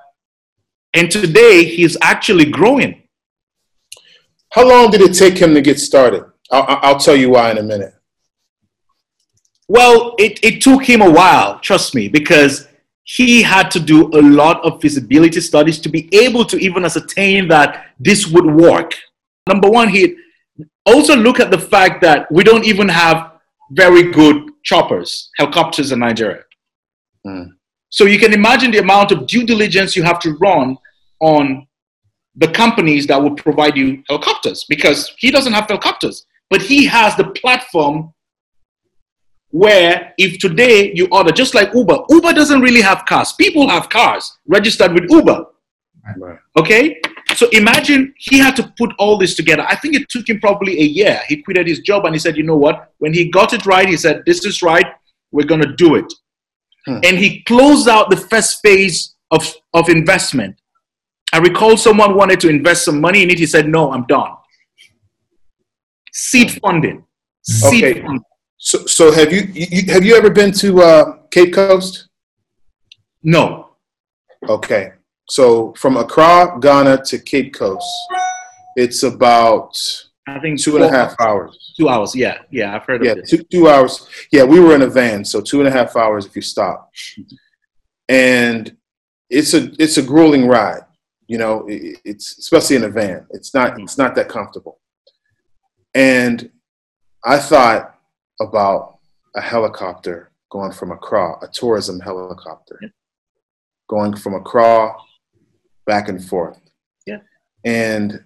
And today he's actually growing. How long did it take him to get started? I'll, I'll tell you why in a minute. Well, it, it took him a while, trust me, because he had to do a lot of feasibility studies to be able to even ascertain that this would work. Number one, he also look at the fact that we don't even have very good choppers, helicopters in Nigeria. Mm. So you can imagine the amount of due diligence you have to run on the companies that will provide you helicopters because he doesn't have helicopters, but he has the platform where if today you order, just like Uber, Uber doesn't really have cars. People have cars registered with Uber. Right. Okay? So imagine he had to put all this together. I think it took him probably a year. He quitted his job and he said, you know what? When he got it right, he said, this is right. We're going to do it. Hmm. And he closed out the first phase of, of investment I recall someone wanted to invest some money in it. He said, No, I'm done. Seed funding. Seed okay. Funding. So, so have you, you, have you ever been to uh, Cape Coast? No. Okay. So from Accra, Ghana to Cape Coast, it's about I think two and a half hours. Two hours, yeah, yeah, I've heard yeah, of it. Two, two hours. Yeah, we were in a van, so two and a half hours if you stop. And it's a it's a grueling ride. You know, it, it's especially in a van. It's not it's not that comfortable. And I thought about a helicopter going from Accra, a tourism helicopter, yeah. going from Accra back and forth. Yeah. And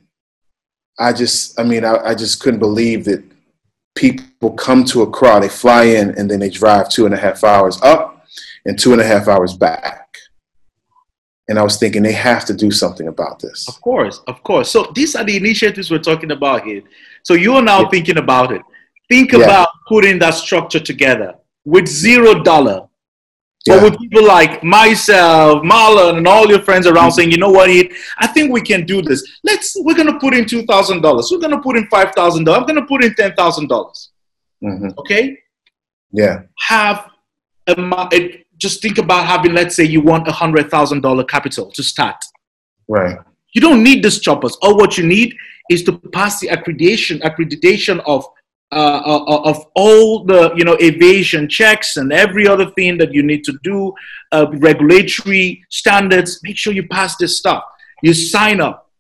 I just, I mean, I, I just couldn't believe that people come to Accra, they fly in, and then they drive two and a half hours up and two and a half hours back and I was thinking they have to do something about this. Of course, of course. So these are the initiatives we're talking about here. So you are now yeah. thinking about it. Think yeah. about putting that structure together with zero dollar. Yeah. But with people like myself, Marlon, and all your friends around mm-hmm. saying, you know what, I think we can do this. Let's we're gonna put in two thousand dollars. We're gonna put in five thousand dollars. I'm gonna put in ten thousand dollars. Mm-hmm. Okay. Yeah. Have a, a just think about having, let's say, you want a hundred thousand dollar capital to start. Right. You don't need these choppers. All what you need is to pass the accreditation accreditation of uh, uh, uh, of all the you know aviation checks and every other thing that you need to do, uh, regulatory standards. Make sure you pass this stuff. You sign up.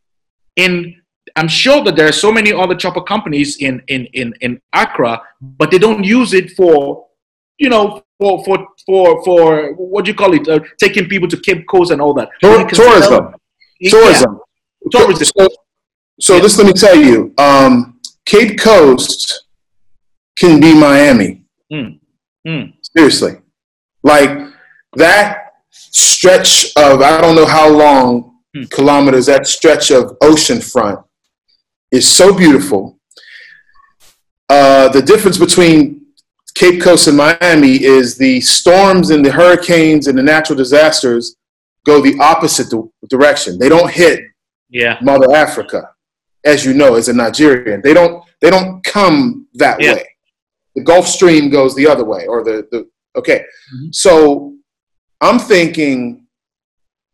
And I'm sure that there are so many other chopper companies in in in, in Accra, but they don't use it for you know for for for for what do you call it? Uh, taking people to Cape Coast and all that. Tour, tourism. tourism. Yeah. Tourism. So, so yeah. this, let me tell you. Um, Cape Coast can be Miami. Mm. Mm. Seriously. Like that stretch of, I don't know how long Hmm. kilometers, that stretch of ocean front is so beautiful. Uh, the difference between Cape Coast and Miami is the storms and the hurricanes and the natural disasters go the opposite direction. They don't hit Yeah. Mother Africa, as you know, as a Nigerian. They don't they don't come that Yeah. way. The Gulf Stream goes the other way, or the, the okay. Mhm. So I'm thinking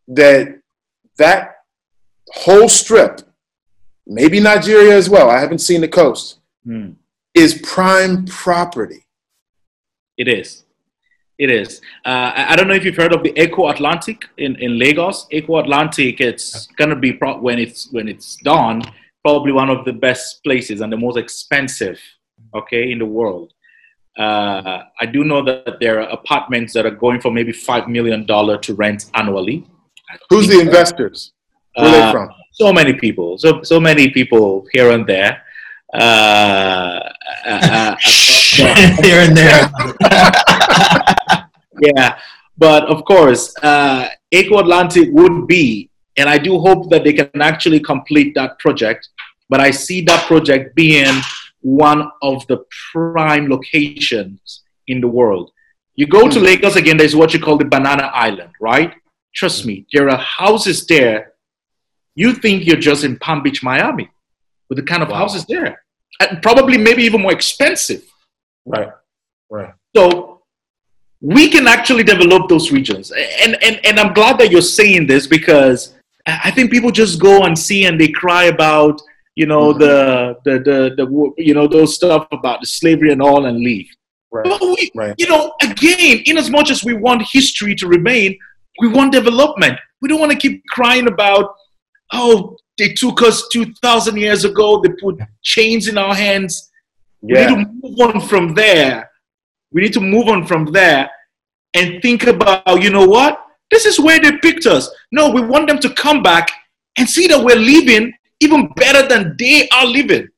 that that whole strip, maybe Nigeria as well, I haven't seen the coast, Mm. is prime property. It is. It is. Uh, I I don't know if you've heard of the Eko Atlantic in, in Lagos. Eko Atlantic, it's gonna be pro- when it's when it's done, probably one of the best places and the most expensive, okay, in the world. Uh, I do know that there are apartments that are going for maybe five million dollar to rent annually. Who's the investors? Where are they Uh, from? so many people, so so many people here and there. Uh, uh, uh, uh, Here and there. yeah, but of course, uh, Eko Atlantic would be, and I do hope that they can actually complete that project. But I see that project being one of the prime locations in the world. You go to. Lagos again, there's what you call the Banana Island, right? Trust me, there are houses there. You think you're just in Palm Beach, Miami, with the kind of Wow. houses there, and probably maybe even more expensive. Right. Right. So we can actually develop those regions. And, and, and I'm glad that you're saying this because I think people just go and see and they cry about, you know, Mhm. the, the, the, the, you know, those stuff about the slavery and all and leave. Right. But we, Right. you know, again, in as much as we want history to remain, we want development. We don't want to keep crying about, oh, they took us 2,000 years ago, they put chains in our hands. yeah. We need to move on from there. We need to move on from there and think about, you know what? This is where they picked us. No, we want them to come back and see that we're living even better than they are living.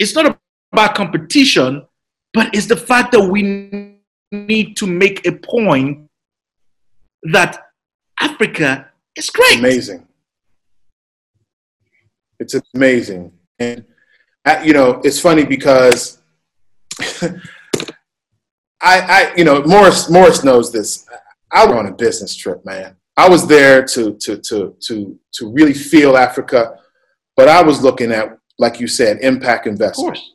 It's not about competition, but it's the fact that we need to make a point that Africa is great. amazing. It's amazing, and you know it's funny because I, I, you know, Morris, Morris knows this. I was on a business trip, man. I was there to to to to to really feel Africa, but I was looking at, like you said, impact Of investment. course.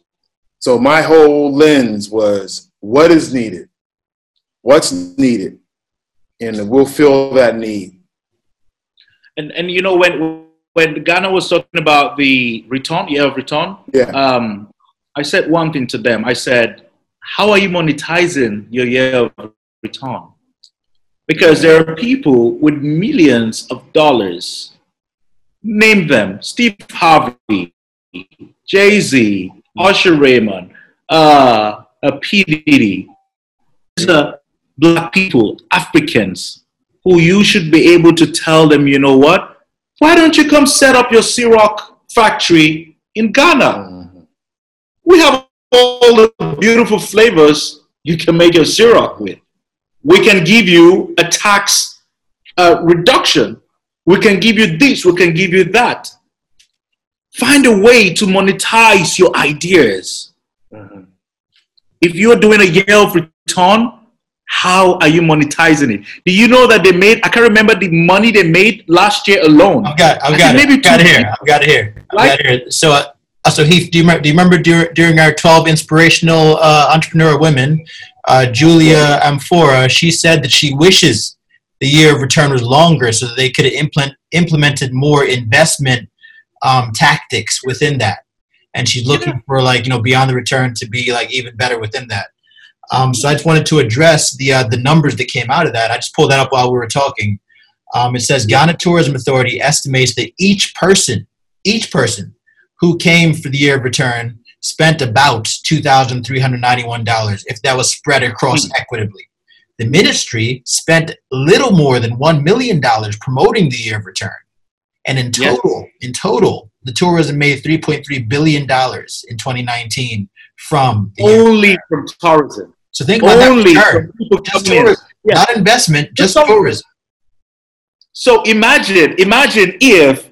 So my whole lens was what is needed, what's needed, and we'll fill that need. And and you know when when Ghana was talking about the return, year of return, Yeah. um, I said one thing to them. I said, "How are you monetizing your year of return?" Because there are people with millions of dollars. Name them: Steve Harvey, Jay Z, Usher Raymond, uh, uh, P Diddy. These are black people, Africans, who you should be able to tell them, you know what? Why don't you come set up your Ciroc factory in Ghana? Mhm. We have all the beautiful flavors you can make your Ciroc with. We can give you a tax uh, reduction. We can give you this. We can give you that. Find a way to monetize your ideas. Mhm. If you're doing a year of return, how are you monetizing it? Do you know that they made? I can't remember the money they made last year alone. I've got, I've got it. maybe I've got it here. I've got it here. I've got it here. So, uh, so Heath, do you remember? Do you remember dur- during our twelve inspirational uh, entrepreneur women, uh, Julia Amphora? She said that she wishes the year of return was longer so that they could have implement implemented more investment um, tactics within that. And she's looking for like you know beyond the return to be like even better within that. Um, so I just wanted to address the uh, the numbers that came out of that. I just pulled that up while we were talking. Um, it says Ghana Tourism Authority estimates that each person, each person who came for the year of return spent about two thousand three hundred ninety-one dollars if that was spread across hmm. equitably. The ministry spent little more than one million dollars promoting the year of return, and in Yes. total, in total, the tourism made 3.3 billion dollars in 2019 from the Only from tourism. So think about Only that from return. Just tourism, Yeah. not investment, just Just tourism. So imagine, imagine if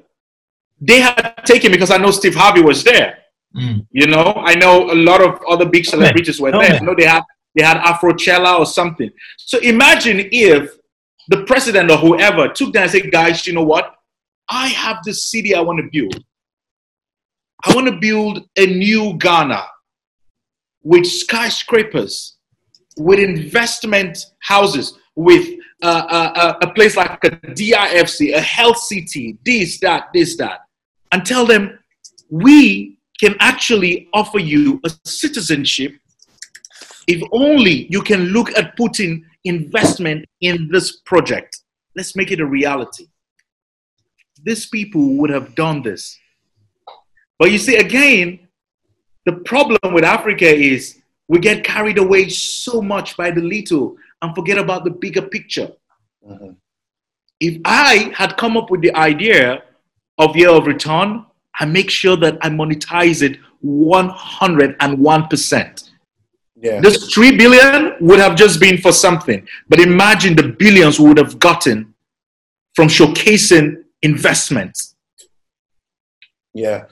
they had taken because I know Steve Harvey was there. Mm. You know, I know a lot of other big celebrities were there. I know they had they had Afrochella or something. So imagine if the president or whoever took that and said, guys, you know what? I have this city I want to build. I want to build a new Ghana with skyscrapers, with investment houses, with uh, uh, uh, a place like a DIFC, a health city, this, that, this, that, and tell them we can actually offer you a citizenship if only you can look at putting investment in this project. Let's make it a reality. These people would have done this. But you see, again, the problem with Africa is we get carried away so much by the little and forget about the bigger picture. Mhm. If I had come up with the idea of year of return, I make sure that I monetize it 101%. Yeah. This 3 billion would have just been for something. But imagine the billions we would have gotten from showcasing investments. Yeah.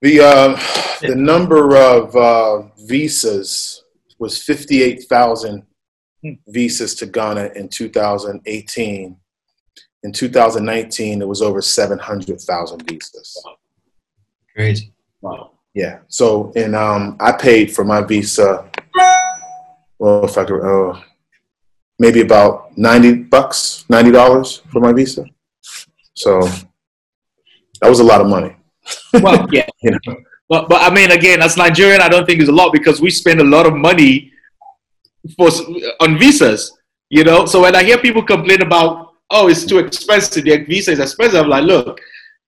The uh, the number of uh, visas was fifty eight thousand Hmm. visas to Ghana in 2018. In 2019, it was over 700,000 visas. Crazy. Wow. Yeah. So, and um, I paid for my visa. Well, if I could, uh, maybe about 90 bucks, $90 for my visa. So that was a lot of money. Well, yeah. You know? But, but I mean, again, as Nigerian, I don't think it's a lot because we spend a lot of money for on visas. You know, so when I hear people complain about, oh, it's too expensive, the visa is expensive, I'm like, look,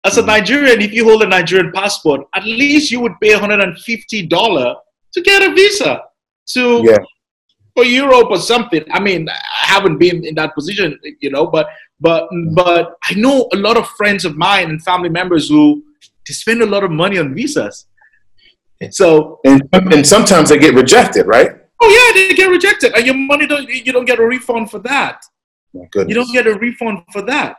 as a Nigerian, if you hold a Nigerian passport, at least you would pay $150 to get a visa to Yeah. for Europe or something. I mean, I haven't been in that position, you know, but but but I know a lot of friends of mine and family members who they spend a lot of money on visas. So And, and sometimes they get rejected, right? oh yeah, they get rejected, and your money don't you don't get a refund for that. My goodness. You don't get a refund for that.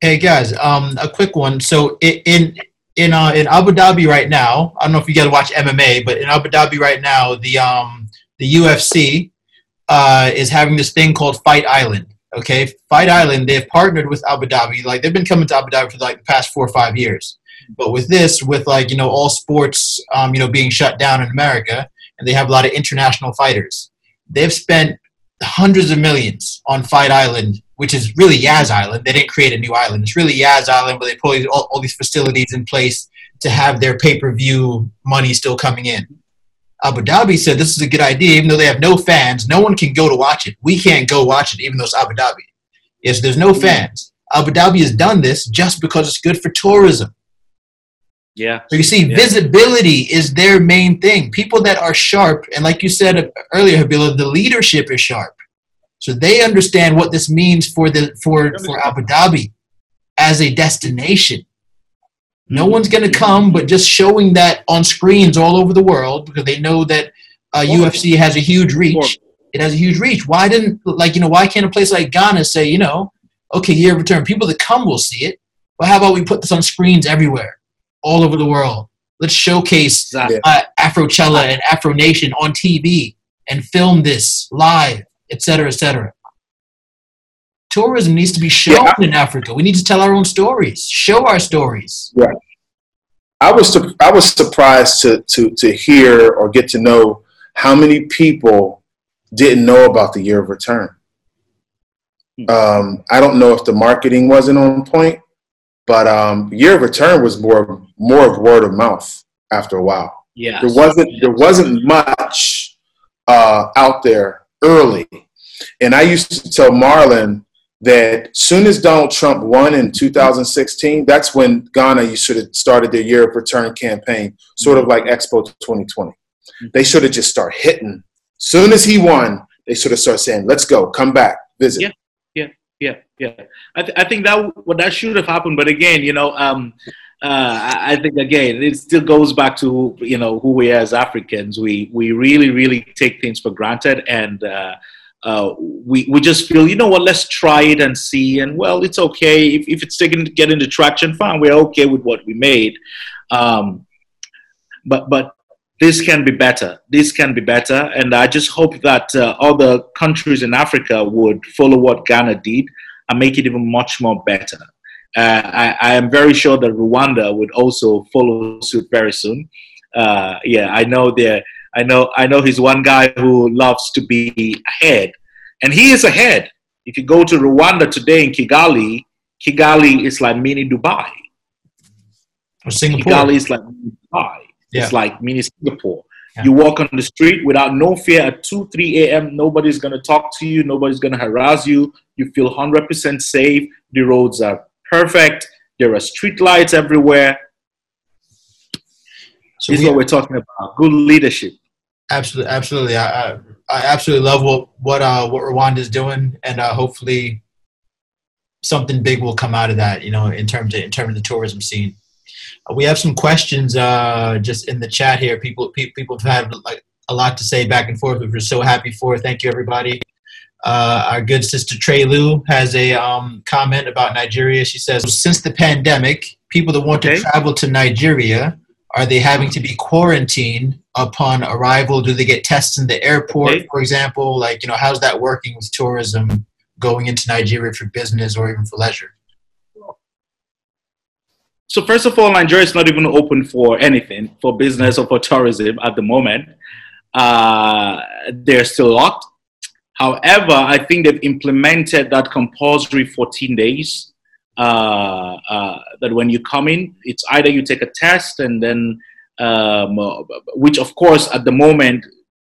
Hey guys, um, a quick one. So in in uh, in Abu Dhabi right now, I don't know if you guys watch MMA, but in Abu Dhabi right now, the um the UFC uh, is having this thing called Fight Island. Okay, Fight Island. They've partnered with Abu Dhabi. Like they've been coming to Abu Dhabi for like the past four or five years. But with this, with like you know all sports, um, you know being shut down in America, and they have a lot of international fighters. They've spent hundreds of millions on Fight Island, which is really Yas Island. They didn't create a new island. It's really Yas Island, but they put all, all these facilities in place to have their pay per view money still coming in. Abu Dhabi said this is a good idea, even though they have no fans. No one can go to watch it. We can't go watch it, even though it's Abu Dhabi. Yes, there's no fans. Abu Dhabi has done this just because it's good for tourism. Yeah. So you see, Yeah. visibility is their main thing. People that are sharp, and like you said earlier, Habila, the leadership is sharp. So they understand what this means for the for for Abu Dhabi as a destination. No one's going to come, but just showing that on screens all over the world because they know that uh, UFC has a huge reach. It has a huge reach. Why didn't like you know why can't a place like Ghana say you know okay year of return people that come will see it, but how about we put this on screens everywhere, all over the world? Let's showcase Exactly. uh, Afrochella and Afro Nation on TV and film this live, etc., etc. Tourism needs to be shown in Africa. We need to tell our own stories, show our stories. Yeah, I was I was surprised to to to hear or get to know how many people didn't know about the year of return. Um, I don't know if the marketing wasn't on point, but um, year of return was more more of word of mouth after a while. Yeah. There wasn't there wasn't much uh, out there early, and I used to tell Marlon that soon as Donald Trump won in 2016, that's when Ghana you should have started their year of return campaign, sort of like Expo 2020. They should have just start hitting. Soon as he won, they should have started saying, "Let's go, come back, visit." Yeah. Yeah, yeah. I, th- I think that what that should have happened, but again, you know, um, uh, I think again, it still goes back to you know who we are as Africans. We we really really take things for granted, and uh, uh, we we just feel you know what, let's try it and see. And well, it's okay if, if it's taking getting the traction, fine. We're okay with what we made. Um, but but this can be better. This can be better, and I just hope that uh, other countries in Africa would follow what Ghana did and make it even much more better. Uh, I, I, am very sure that Rwanda would also follow suit very soon. Uh, yeah, I know there. I know. I know he's one guy who loves to be ahead, and he is ahead. If you go to Rwanda today in Kigali, Kigali is like mini Dubai. Or Singapore. Kigali is like Dubai. Yeah. It's like mini Singapore. Yeah. You walk on the street without no fear at 2, 3 a.m. Nobody's going to talk to you. Nobody's going to harass you. You feel 100% safe. The roads are perfect. There are street lights everywhere. So this is what we're talking about. Good leadership. Absolutely, absolutely. I, I, I absolutely love what what uh, what Rwanda is doing, and uh, hopefully something big will come out of that. You know, in terms of in terms of the tourism scene. We have some questions uh, just in the chat here. People pe- people have had like a lot to say back and forth, which we're so happy for. Thank you, everybody. Uh, our good sister Trey Lu has a um, comment about Nigeria. She says, since the pandemic, people that want okay. to travel to Nigeria, are they having to be quarantined upon arrival? Do they get tests in the airport, okay. for example? Like, you know, how's that working with tourism going into Nigeria for business or even for leisure? So first of all, Nigeria is not even open for anything, for business or for tourism at the moment. Uh, they're still locked However, I think they've implemented that compulsory 14 days. Uh, uh, that when you come in, it's either you take a test and then, um, which of course at the moment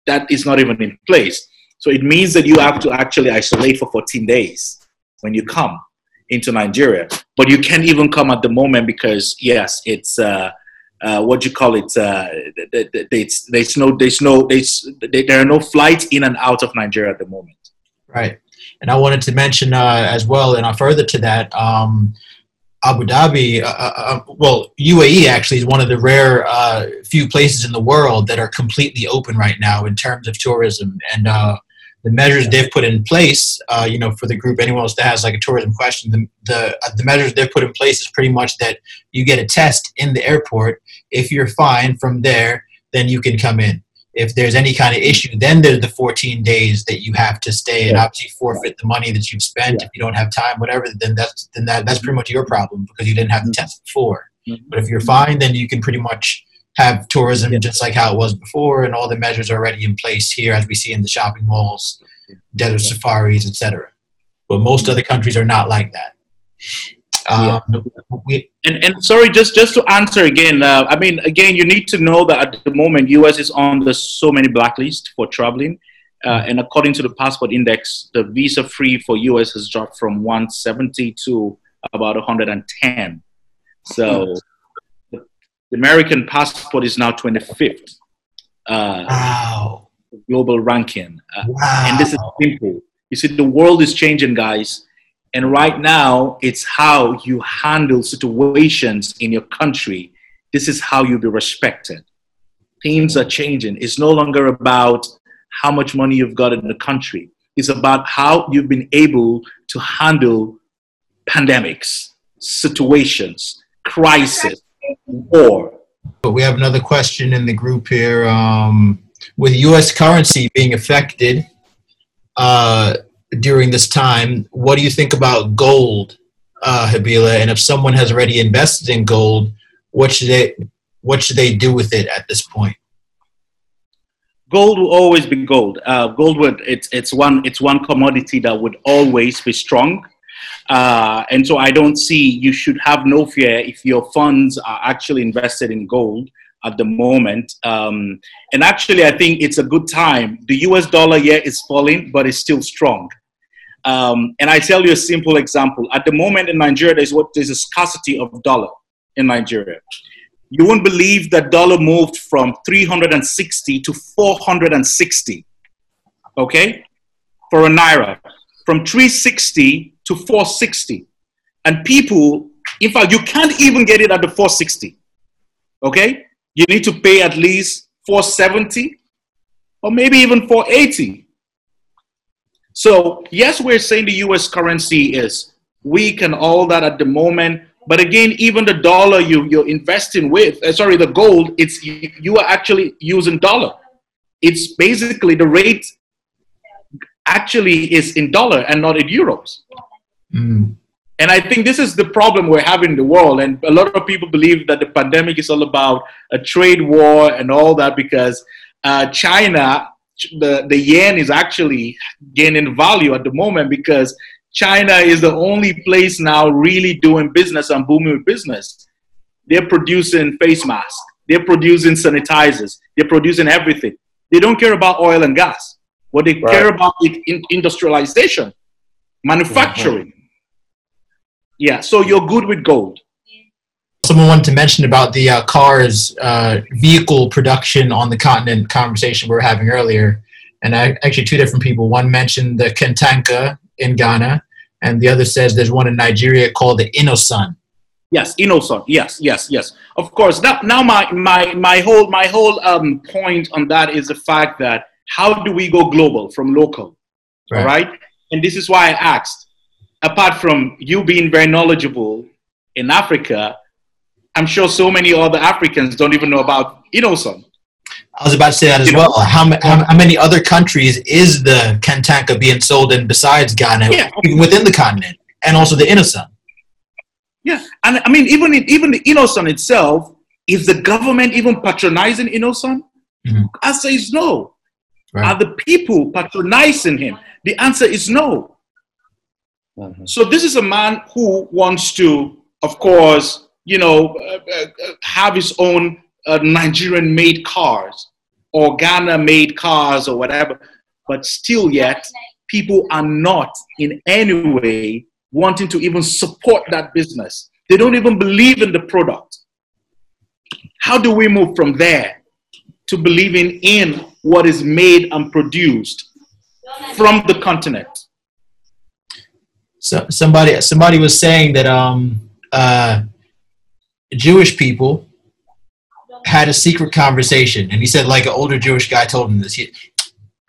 that is not even in place. So it means that you have to actually isolate for 14 days when you come into Nigeria. But you can't even come at the moment because yes, it's uh, uh, what do you call it? Uh, there's, no, there's no, there's, there are no flights in and out of Nigeria at the moment. Right, and I wanted to mention uh, as well, and further to that, um, Abu Dhabi, uh, uh, uh, well, UAE actually is one of the rare few places in the world that are completely open right now in terms of tourism, and the measures they've put in place, uh, you know, for the group, anyone else that has like a tourism question, the, the, uh, the measures they've put in place is pretty much that you get a test in the airport. If you're fine from there, then you can come in. If there's any kind of issue, then there's the 14 days that you have to stay and obviously forfeit the money that you've spent. If you don't have time, whatever, then that's then that, that's pretty much your problem because you didn't have the test before. Mm-hmm. But if you're fine, then you can pretty much have tourism just like how it was before, and all the measures are already in place here, as we see in the shopping malls, desert safaris, etc. But most other countries are not like that. Um, we, and, and sorry, just just to answer again, uh, I mean, again, you need to know that at the moment, US is on the so many blacklist for traveling. Uh, and according to the passport index, the visa free for US has dropped from 170 to about 110. So the American passport is now 25th. Uh, wow. Global ranking. Uh, wow. And this is simple. You see, the world is changing, guys. And right now, it's how you handle situations in your country. This is how you'll be respected. Things are changing. It's no longer about how much money you've got in the country. It's about how you've been able to handle pandemics, situations, crisis, war. But we have another question in the group here. Um, with U.S. currency being affected uh, during this time, what do you think about gold, uh, Habila? And if someone has already invested in gold, what should they what should they do with it at this point? Gold will always be gold. Uh, gold would it's it's one it's one commodity that would always be strong. Uh, and so I don't see you should have no fear if your funds are actually invested in gold at the moment. Um, and actually, I think it's a good time. The US dollar, yeah, is falling, but it's still strong. Um, and I tell you a simple example. At the moment in Nigeria, there's what there's a scarcity of dollar in Nigeria. You won't believe that dollar moved from 360 to 460. Okay, for a naira, from 360 to 460. And people In fact, you can't even get it at the 460. Okay? You need to pay at least 470 or maybe even 480. So, yes, we're saying the US currency is weak and all that at the moment. But again, even the dollar you, you're investing with, uh, sorry, the gold, it's you, you are actually using dollar. It's basically the rate actually is in dollar and not in euros. Mm. And I think this is the problem we're having in the world. And a lot of people believe that the pandemic is all about a trade war and all that because uh, China, the, the yen is actually gaining value at the moment because China is the only place now really doing business and booming with business. They're producing face masks, they're producing sanitizers, they're producing everything. They don't care about oil and gas. What they right. care about is industrialization, manufacturing. Mm-hmm. Yeah, so you're good with gold. Someone wanted to mention about the uh, cars uh, vehicle production on the continent conversation we were having earlier. And I, actually, two different people. One mentioned the Kantanka in Ghana, and the other says there's one in Nigeria called the Innoson. Yes, Innoson. Yes, yes, yes. Of course. Now, now my my my whole my whole um, point on that is the fact that how do we go global from local, right. all right? And this is why I asked apart from you being very knowledgeable in Africa, I'm sure so many other Africans don't even know about Innoson. I was about to say that as you well. How, how, how, many other countries is the Kantanka being sold in besides Ghana, yeah. even within the continent, and also the Innoson? Yeah, and I mean, even in, even the Innoson itself, is the government even patronizing Innoson? Mm-hmm. Answer is no. Right. Are the people patronizing him? The answer is no. Mm-hmm. So this is a man who wants to, of course, you know, uh, uh, have his own uh, Nigerian-made cars or Ghana-made cars or whatever, but still yet people are not in any way wanting to even support that business. They don't even believe in the product. How do we move from there to believing in what is made and produced from the continent? So, somebody somebody was saying that um, uh, Jewish people had a secret conversation, and he said like an older Jewish guy told him this. He,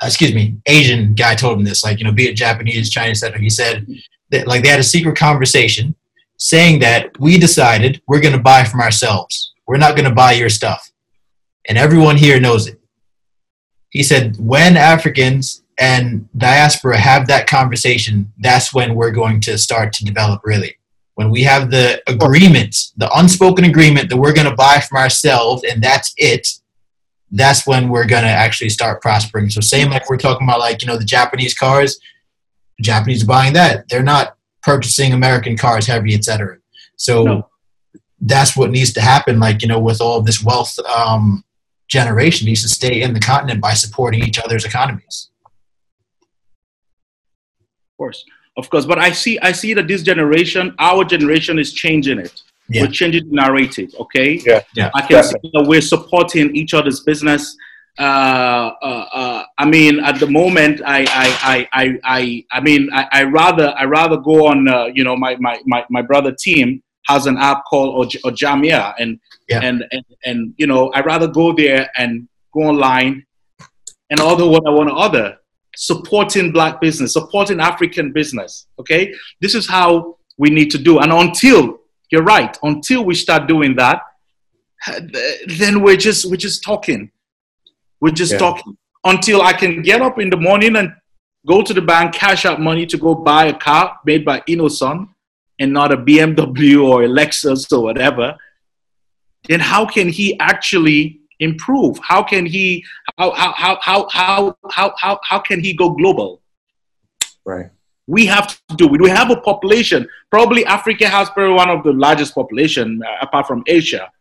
excuse me, Asian guy told him this, like you know, be it Japanese, Chinese, etc. He said that like they had a secret conversation, saying that we decided we're going to buy from ourselves. We're not going to buy your stuff, and everyone here knows it. He said when Africans and diaspora have that conversation, that's when we're going to start to develop really. When we have the agreement, the unspoken agreement that we're going to buy from ourselves and that's it, that's when we're going to actually start prospering. So, same like we're talking about, like, you know, the Japanese cars, the Japanese are buying that. They're not purchasing American cars heavy, etc. So, no. that's what needs to happen, like, you know, with all this wealth um, generation needs to stay in the continent by supporting each other's economies course, of course. But I see, I see that this generation, our generation, is changing it. Yeah. We're changing the narrative. Okay. Yeah. Yeah. I can see that we're supporting each other's business. Uh, uh, uh, I mean, at the moment, I, I, I, I, I, I mean, I, I rather, I rather go on. Uh, you know, my, my, my, my brother team has an app called Ojamia, and yeah. and, and and you know, I rather go there and go online and order what I want to order supporting black business, supporting African business. Okay, this is how we need to do. And until you're right, until we start doing that, then we're just we're just talking. We're just yeah. talking until I can get up in the morning and go to the bank, cash out money to go buy a car made by Innoson and not a BMW or a Lexus or whatever. Then how can he actually improve? How can he how how how how how how, how, can he go global? Right. We have to do it. We have a population. Probably Africa has probably one of the largest population uh, apart from Asia.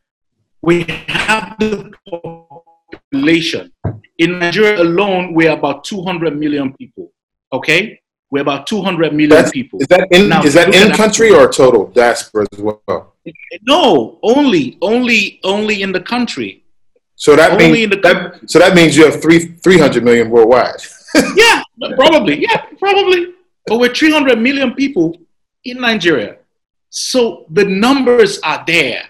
We have the population. In Nigeria alone, we're about 200 million people. Okay? We're about 200 million That's, people. Is that in, now, is that in country or total diaspora as well? No, only only only in the country. So that Only means that, so that means you have three three hundred million worldwide. yeah, probably. Yeah, probably. But we're three hundred million people in Nigeria. So the numbers are there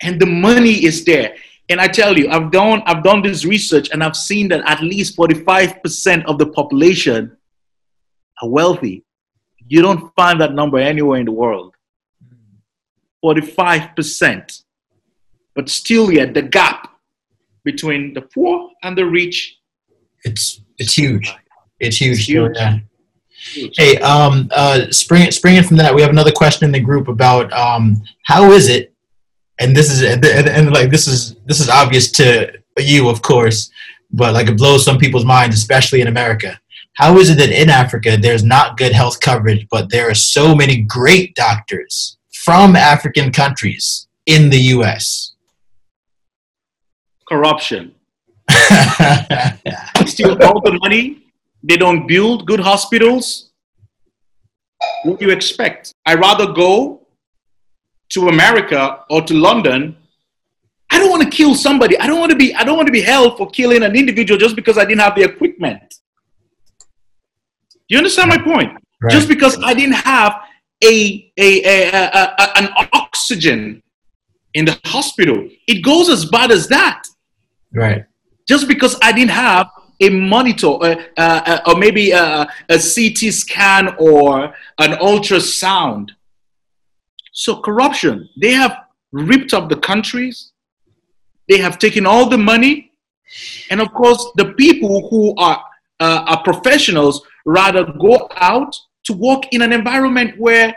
and the money is there. And I tell you, I've done, I've done this research and I've seen that at least 45% of the population are wealthy. You don't find that number anywhere in the world. 45%. But still yet the gap between the poor and the rich. It's it's huge. It's huge. It's huge. Yeah. Hey, um, uh, spring, springing from that, we have another question in the group about um, how is it, and this is and, and, and like this is this is obvious to you, of course, but like it blows some people's minds, especially in America. How is it that in Africa there's not good health coverage, but there are so many great doctors from African countries in the U.S.? Corruption. Steal all the money. They don't build good hospitals. What do you expect? I rather go to America or to London. I don't want to kill somebody. I don't want to be. I don't want to be held for killing an individual just because I didn't have the equipment. You understand my point? Right. Just because I didn't have a, a, a, a, a an oxygen in the hospital, it goes as bad as that right. just because I didn't have a monitor uh, uh, or maybe a, a CT scan or an ultrasound. So, corruption, they have ripped up the countries, they have taken all the money, and of course, the people who are, uh, are professionals rather go out to work in an environment where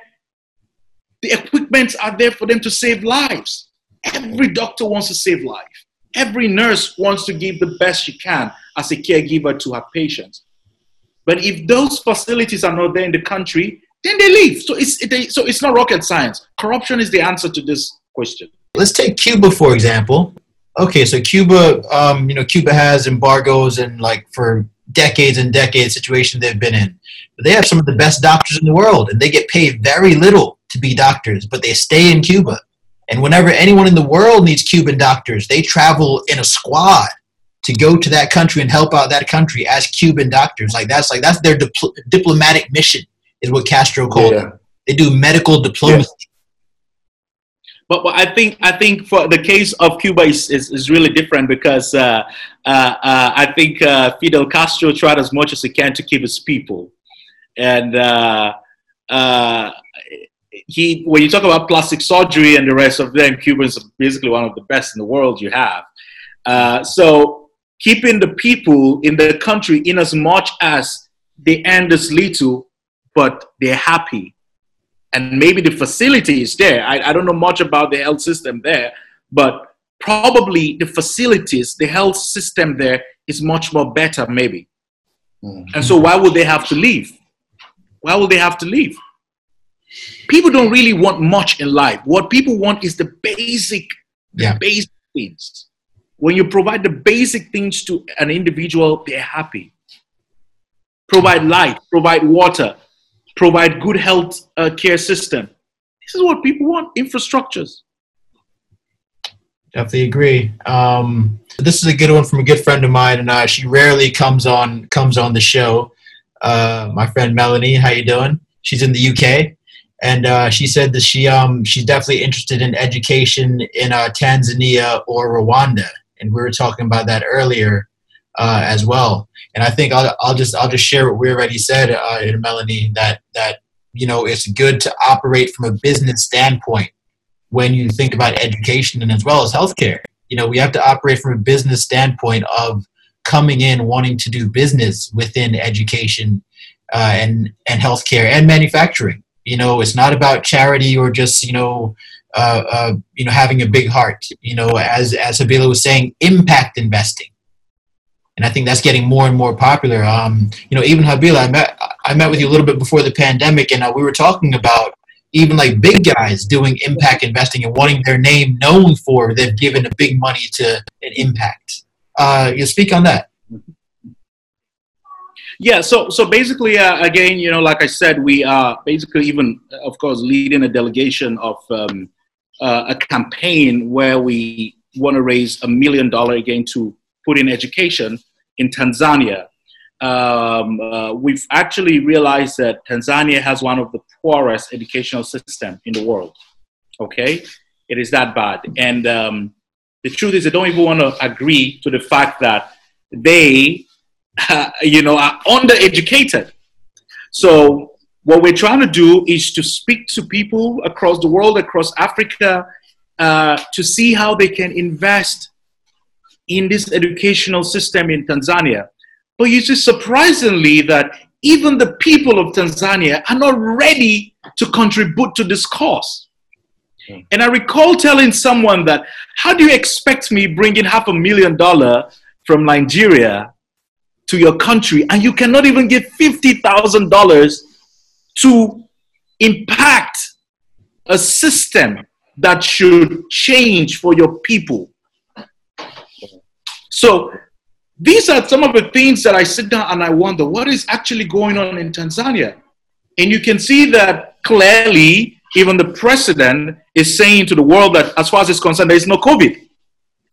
the equipment are there for them to save lives. Every doctor wants to save life. Every nurse wants to give the best she can as a caregiver to her patients. But if those facilities are not there in the country, then they leave. So it's, it, so it's not rocket science. Corruption is the answer to this question. Let's take Cuba for example. Okay, so Cuba, um, you know, Cuba has embargoes and like for decades and decades situation they've been in. But they have some of the best doctors in the world, and they get paid very little to be doctors, but they stay in Cuba. And whenever anyone in the world needs Cuban doctors, they travel in a squad to go to that country and help out that country as Cuban doctors. Like that's like that's their dipl- diplomatic mission, is what Castro called Yeah. it. They do medical diplomacy. But, but I think I think for the case of Cuba is, is, is really different because uh, uh, uh, I think uh, Fidel Castro tried as much as he can to keep his people, and uh, uh, he when you talk about plastic surgery and the rest of them, Cubans are basically one of the best in the world you have. Uh, so keeping the people in the country in as much as they earn this little, but they're happy and maybe the facility is there. I, I don't know much about the health system there, but probably the facilities, the health system there is much more better, maybe. Mhm. And so, why would they have to leave? Why would they have to leave? People don't really want much in life. What people want is the basic, the Yeah. basic things. When you provide the basic things to an individual, they're happy. Provide light, provide water, provide good health uh, care system. This is what people want: infrastructures. Definitely agree. Um, this is a good one from a good friend of mine, and uh, she rarely comes on comes on the show. Uh, my friend Melanie, how you doing? She's in the UK, and uh, she said that she um she's definitely interested in education in uh, Tanzania or Rwanda, and we were talking about that earlier uh, as well. And I think I'll, I'll just I'll just share what we already said, uh, Melanie, that that you know it's good to operate from a business standpoint when you think about education and as well as healthcare. You know, we have to operate from a business standpoint of coming in wanting to do business within education uh, and and healthcare and manufacturing. You know, it's not about charity or just you know. Uh, uh, you know, having a big heart. You know, as as Habila was saying, impact investing, and I think that's getting more and more popular. Um, you know, even Habila, I met I met with you a little bit before the pandemic, and uh, we were talking about even like big guys doing impact investing and wanting their name known for they've given a big money to an impact. Uh, you speak on that. Yeah, so so basically, uh, again, you know, like I said, we are basically even, of course, leading a delegation of um, uh, a campaign where we want to raise a million dollar again to put in education in Tanzania. um, uh, we've actually realized that Tanzania has one of the poorest educational system in the world. Okay, it is that bad, and um, the truth is, they don't even want to agree to the fact that they, uh, you know, are undereducated. So what we're trying to do is to speak to people across the world, across Africa, uh, to see how they can invest in this educational system in Tanzania. But you see, surprisingly, that even the people of Tanzania are not ready to contribute to this cause. Hmm. And I recall telling someone that, how do you expect me bringing half a million dollar from Nigeria to your country and you cannot even give $50,000 to impact a system that should change for your people? So these are some of the things that I sit down and I wonder what is actually going on in Tanzania. And you can see that clearly, even the president is saying to the world that as far as it's concerned, there is no COVID.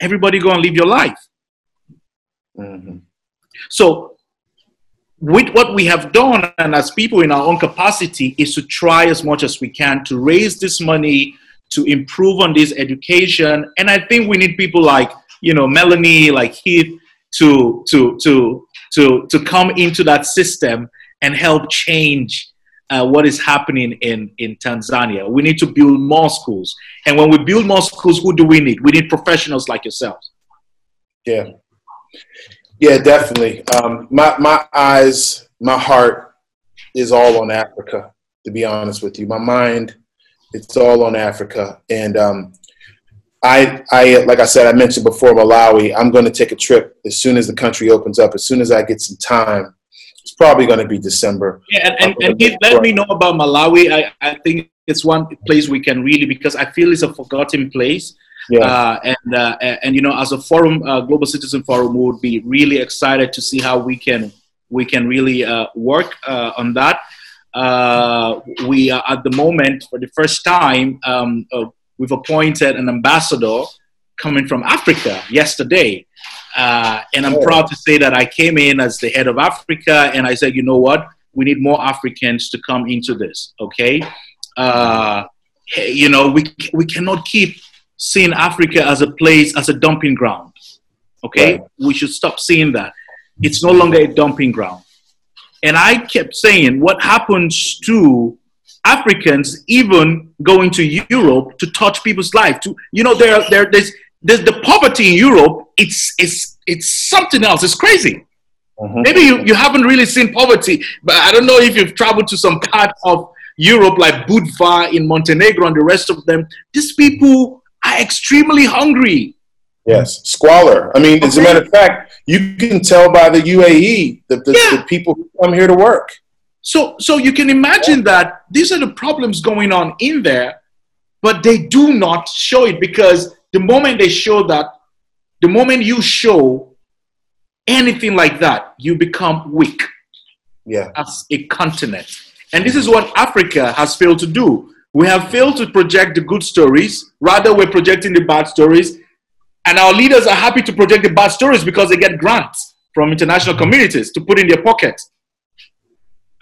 Everybody go and live your life. Mm-hmm. So, with what we have done, and as people in our own capacity, is to try as much as we can to raise this money to improve on this education. And I think we need people like, you know, Melanie, like Heath, to to to to to come into that system and help change uh, what is happening in in Tanzania. We need to build more schools, and when we build more schools, who do we need? We need professionals like yourselves. Yeah, yeah, definitely. Um, my my eyes, my heart is all on Africa. To be honest with you, my mind, it's all on Africa, and um, I, I, like I said, I mentioned before Malawi. I'm going to take a trip as soon as the country opens up. As soon as I get some time, it's probably going to be December. Yeah, and, and, and let me know about Malawi. I, I think it's one place we can really because I feel it's a forgotten place. Yeah. Uh, and uh, and you know, as a forum, uh, Global Citizen Forum, we would be really excited to see how we can we can really uh, work uh, on that. Uh, we are at the moment for the first time um, we've appointed an ambassador coming from Africa yesterday. Uh, and I'm oh. proud to say that I came in as the head of Africa and I said, you know what? We need more Africans to come into this, okay? Uh, you know, we, we cannot keep seeing Africa as a place, as a dumping ground, okay? Right. We should stop seeing that. It's no longer a dumping ground. And I kept saying, what happens to Africans even going to Europe to touch people's life. To you know, there, there, there's, there's the poverty in Europe. It's, it's, it's something else. It's crazy. Mm-hmm. Maybe you, you haven't really seen poverty, but I don't know if you've traveled to some part of Europe like Budva in Montenegro and the rest of them. These people are extremely hungry. Yes, squalor. I mean, as a matter of fact, you can tell by the UAE that the, yeah. the people who come here to work. So, so you can imagine that these are the problems going on in there, but they do not show it because the moment they show that, the moment you show anything like that, you become weak. Yeah. As a continent. And this is what Africa has failed to do. We have failed to project the good stories, rather, we're projecting the bad stories. And our leaders are happy to project the bad stories because they get grants from international communities to put in their pockets.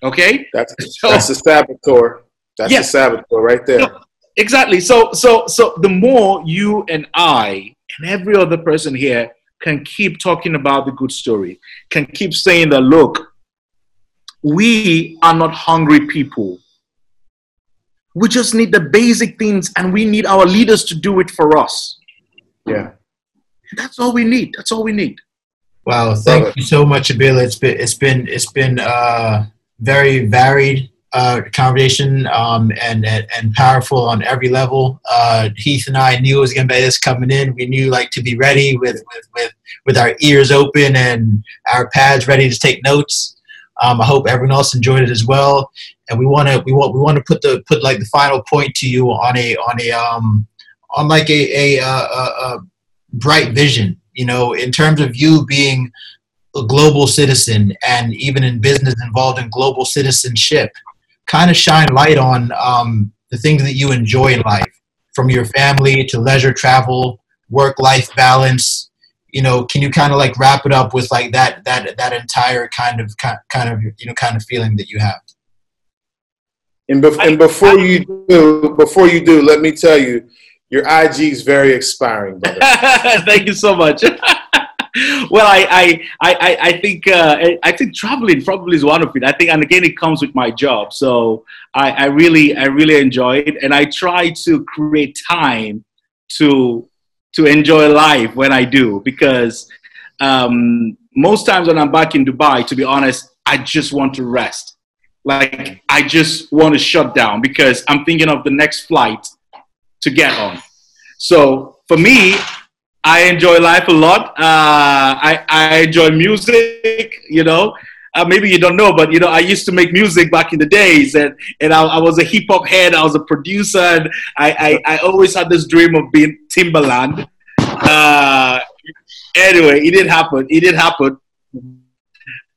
Okay, that's so, that's the saboteur. That's yes. the saboteur right there. No, exactly. So so so the more you and I and every other person here can keep talking about the good story, can keep saying that look, we are not hungry people. We just need the basic things and we need our leaders to do it for us. Yeah. That's all we need. That's all we need. Wow, thank you so much, Abila. It's been it's been it's been uh very varied uh, conversation um, and, and, and powerful on every level. Uh, Heath and I knew it was going to be this coming in. We knew like to be ready with, with, with, with our ears open and our pads ready to take notes. Um, I hope everyone else enjoyed it as well. And we want to we want we want to put the put like the final point to you on a on a um on like a a, a, a bright vision. You know, in terms of you being a global citizen and even in business involved in global citizenship, kind of shine light on um, the things that you enjoy in life, from your family to leisure travel, work life balance, you know, can you kind of like wrap it up with like that that that entire kind of kind of you know kind of feeling that you have? And, bef- and before you do, before you do, let me tell you, your IG is very expiring, brother. Thank you so much. well, I I I, I think uh, I think traveling probably is one of it. I think, and again, it comes with my job. So I, I really I really enjoy it, and I try to create time to to enjoy life when I do because um, most times when I'm back in Dubai, to be honest, I just want to rest. Like I just want to shut down because I'm thinking of the next flight to get on. So for me, I enjoy life a lot. Uh, I, I enjoy music, you know. Uh, maybe you don't know, but you know, I used to make music back in the days, and and I, I was a hip hop head. I was a producer, and I, I, I always had this dream of being Timbaland. Uh, anyway, it didn't happen. It didn't happen.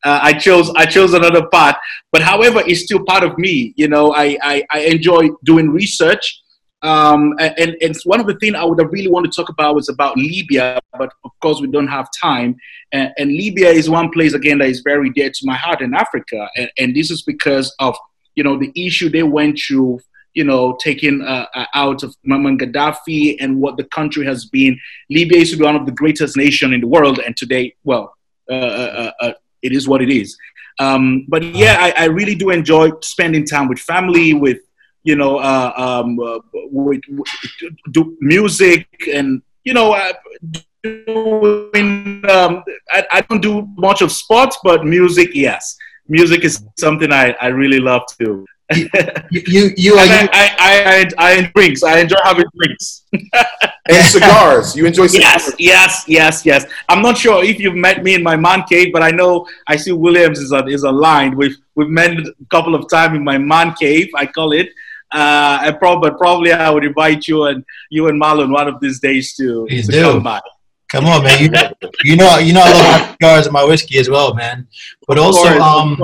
Uh, I chose I chose another path, but however, it's still part of me. You know, I I, I enjoy doing research. Um, and, and one of the things I would really want to talk about was about Libya, but of course we don't have time. And, and, Libya is one place again that is very dear to my heart in Africa, and, and this is because of you know the issue they went through, you know, taking uh, uh out of Muammar Gaddafi and what the country has been. Libya used to be one of the greatest nations in the world, and today, well, uh, uh, uh, it is what it is. Um, but yeah, I, I really do enjoy spending time with family, with you know, uh, um, uh, with, with, do music and you know, uh, doing. Um, I, I, don't do much of sports, but music, yes, music is something I, I really love to. you you, you, are, I, I, I, I, I drinks. I enjoy having drinks. and cigars. You enjoy cigars. Yes, yes, yes, yes. I'm not sure if you've met me in my man cave, but I know I see Williams is is aligned. We've we've met a couple of times in my man cave. I call it. Uh, and probably, probably I would invite you and you and Marlon one of these days to, Please to do. come by. Come on, man. You, you know, you know, I love my cigars and my whiskey as well, man. But also, course, um,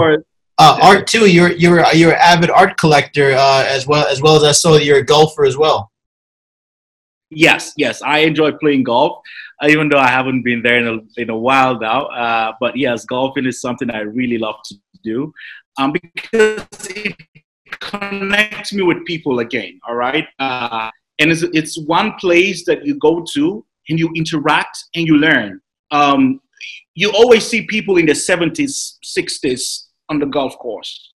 uh, art too. You're you're you're an avid art collector uh, as well as well as I saw you're a golfer as well. Yes, yes, I enjoy playing golf, uh, even though I haven't been there in a in a while now. Uh, but yes, golfing is something I really love to do, um, because it connects me with people again. All right, uh, and it's it's one place that you go to and you interact and you learn. Um, you always see people in the 70s, 60s on the golf course.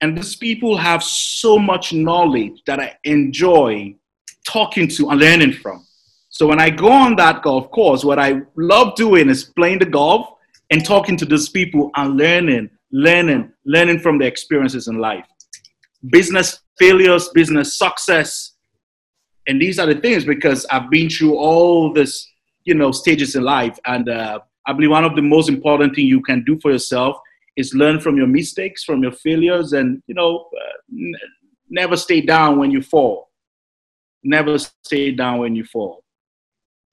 And these people have so much knowledge that I enjoy talking to and learning from. So when I go on that golf course, what I love doing is playing the golf and talking to these people and learning, learning, learning from their experiences in life. Business failures, business success. And these are the things because I've been through all this, you know, stages in life. And uh, I believe one of the most important thing you can do for yourself is learn from your mistakes, from your failures, and you know, uh, n- never stay down when you fall. Never stay down when you fall.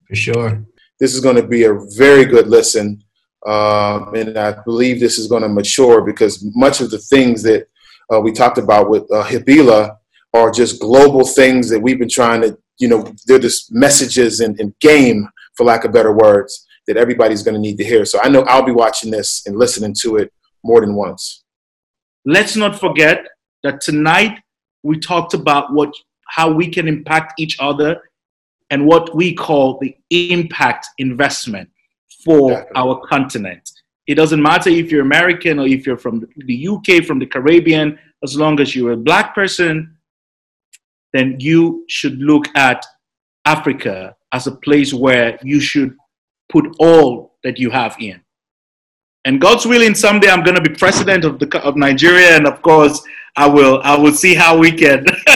For sure. This is going to be a very good listen, um, and I believe this is going to mature because much of the things that uh, we talked about with uh, Habila are just global things that we've been trying to, you know, they're just messages and, and game, for lack of better words, that everybody's going to need to hear. So I know I'll be watching this and listening to it more than once. Let's not forget that tonight we talked about what how we can impact each other and what we call the impact investment for Definitely. our continent. It doesn't matter if you're American or if you're from the UK, from the Caribbean, as long as you're a black person, then you should look at Africa as a place where you should put all that you have in. And God's willing, someday I'm going to be president of the of Nigeria, and of course, I will I will see how we can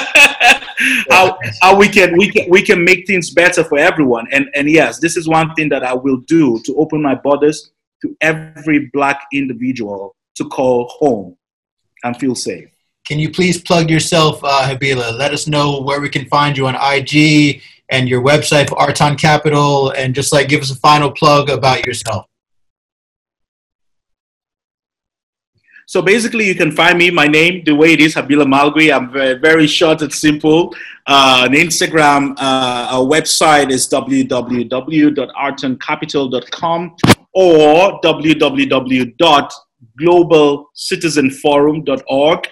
how, how we can we can we can make things better for everyone. And and yes, this is one thing that I will do to open my borders to every black individual to call home and feel safe. Can you please plug yourself, uh, Habila? Let us know where we can find you on IG and your website for Arton Capital, and just like give us a final plug about yourself. So basically, you can find me, my name, the way it is, Habila Malgui. I'm very, very short and simple. Uh, on Instagram, uh, our website is www.artoncapital.com or www.globalcitizenforum.org.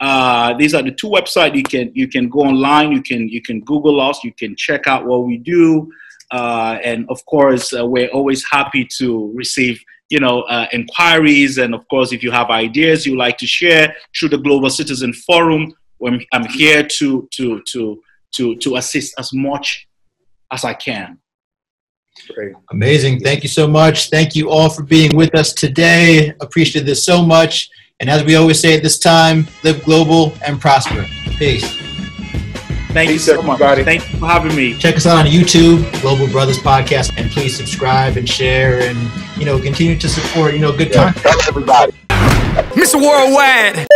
Uh, these are the two websites you can you can go online. You can you can Google us. You can check out what we do. Uh, and of course, uh, we're always happy to receive you know, uh, inquiries. And of course, if you have ideas you like to share through the Global Citizen Forum, I'm here to, to, to, to, to assist as much as I can. Great. Amazing. Thank you so much. Thank you all for being with us today. Appreciate this so much. And as we always say at this time, live global and prosper. Peace. Thank Peace you so everybody. much. Thank you for having me. Check us out on YouTube, Global Brothers Podcast, and please subscribe and share and you know continue to support you know good yeah. content. Everybody. Mr. Worldwide.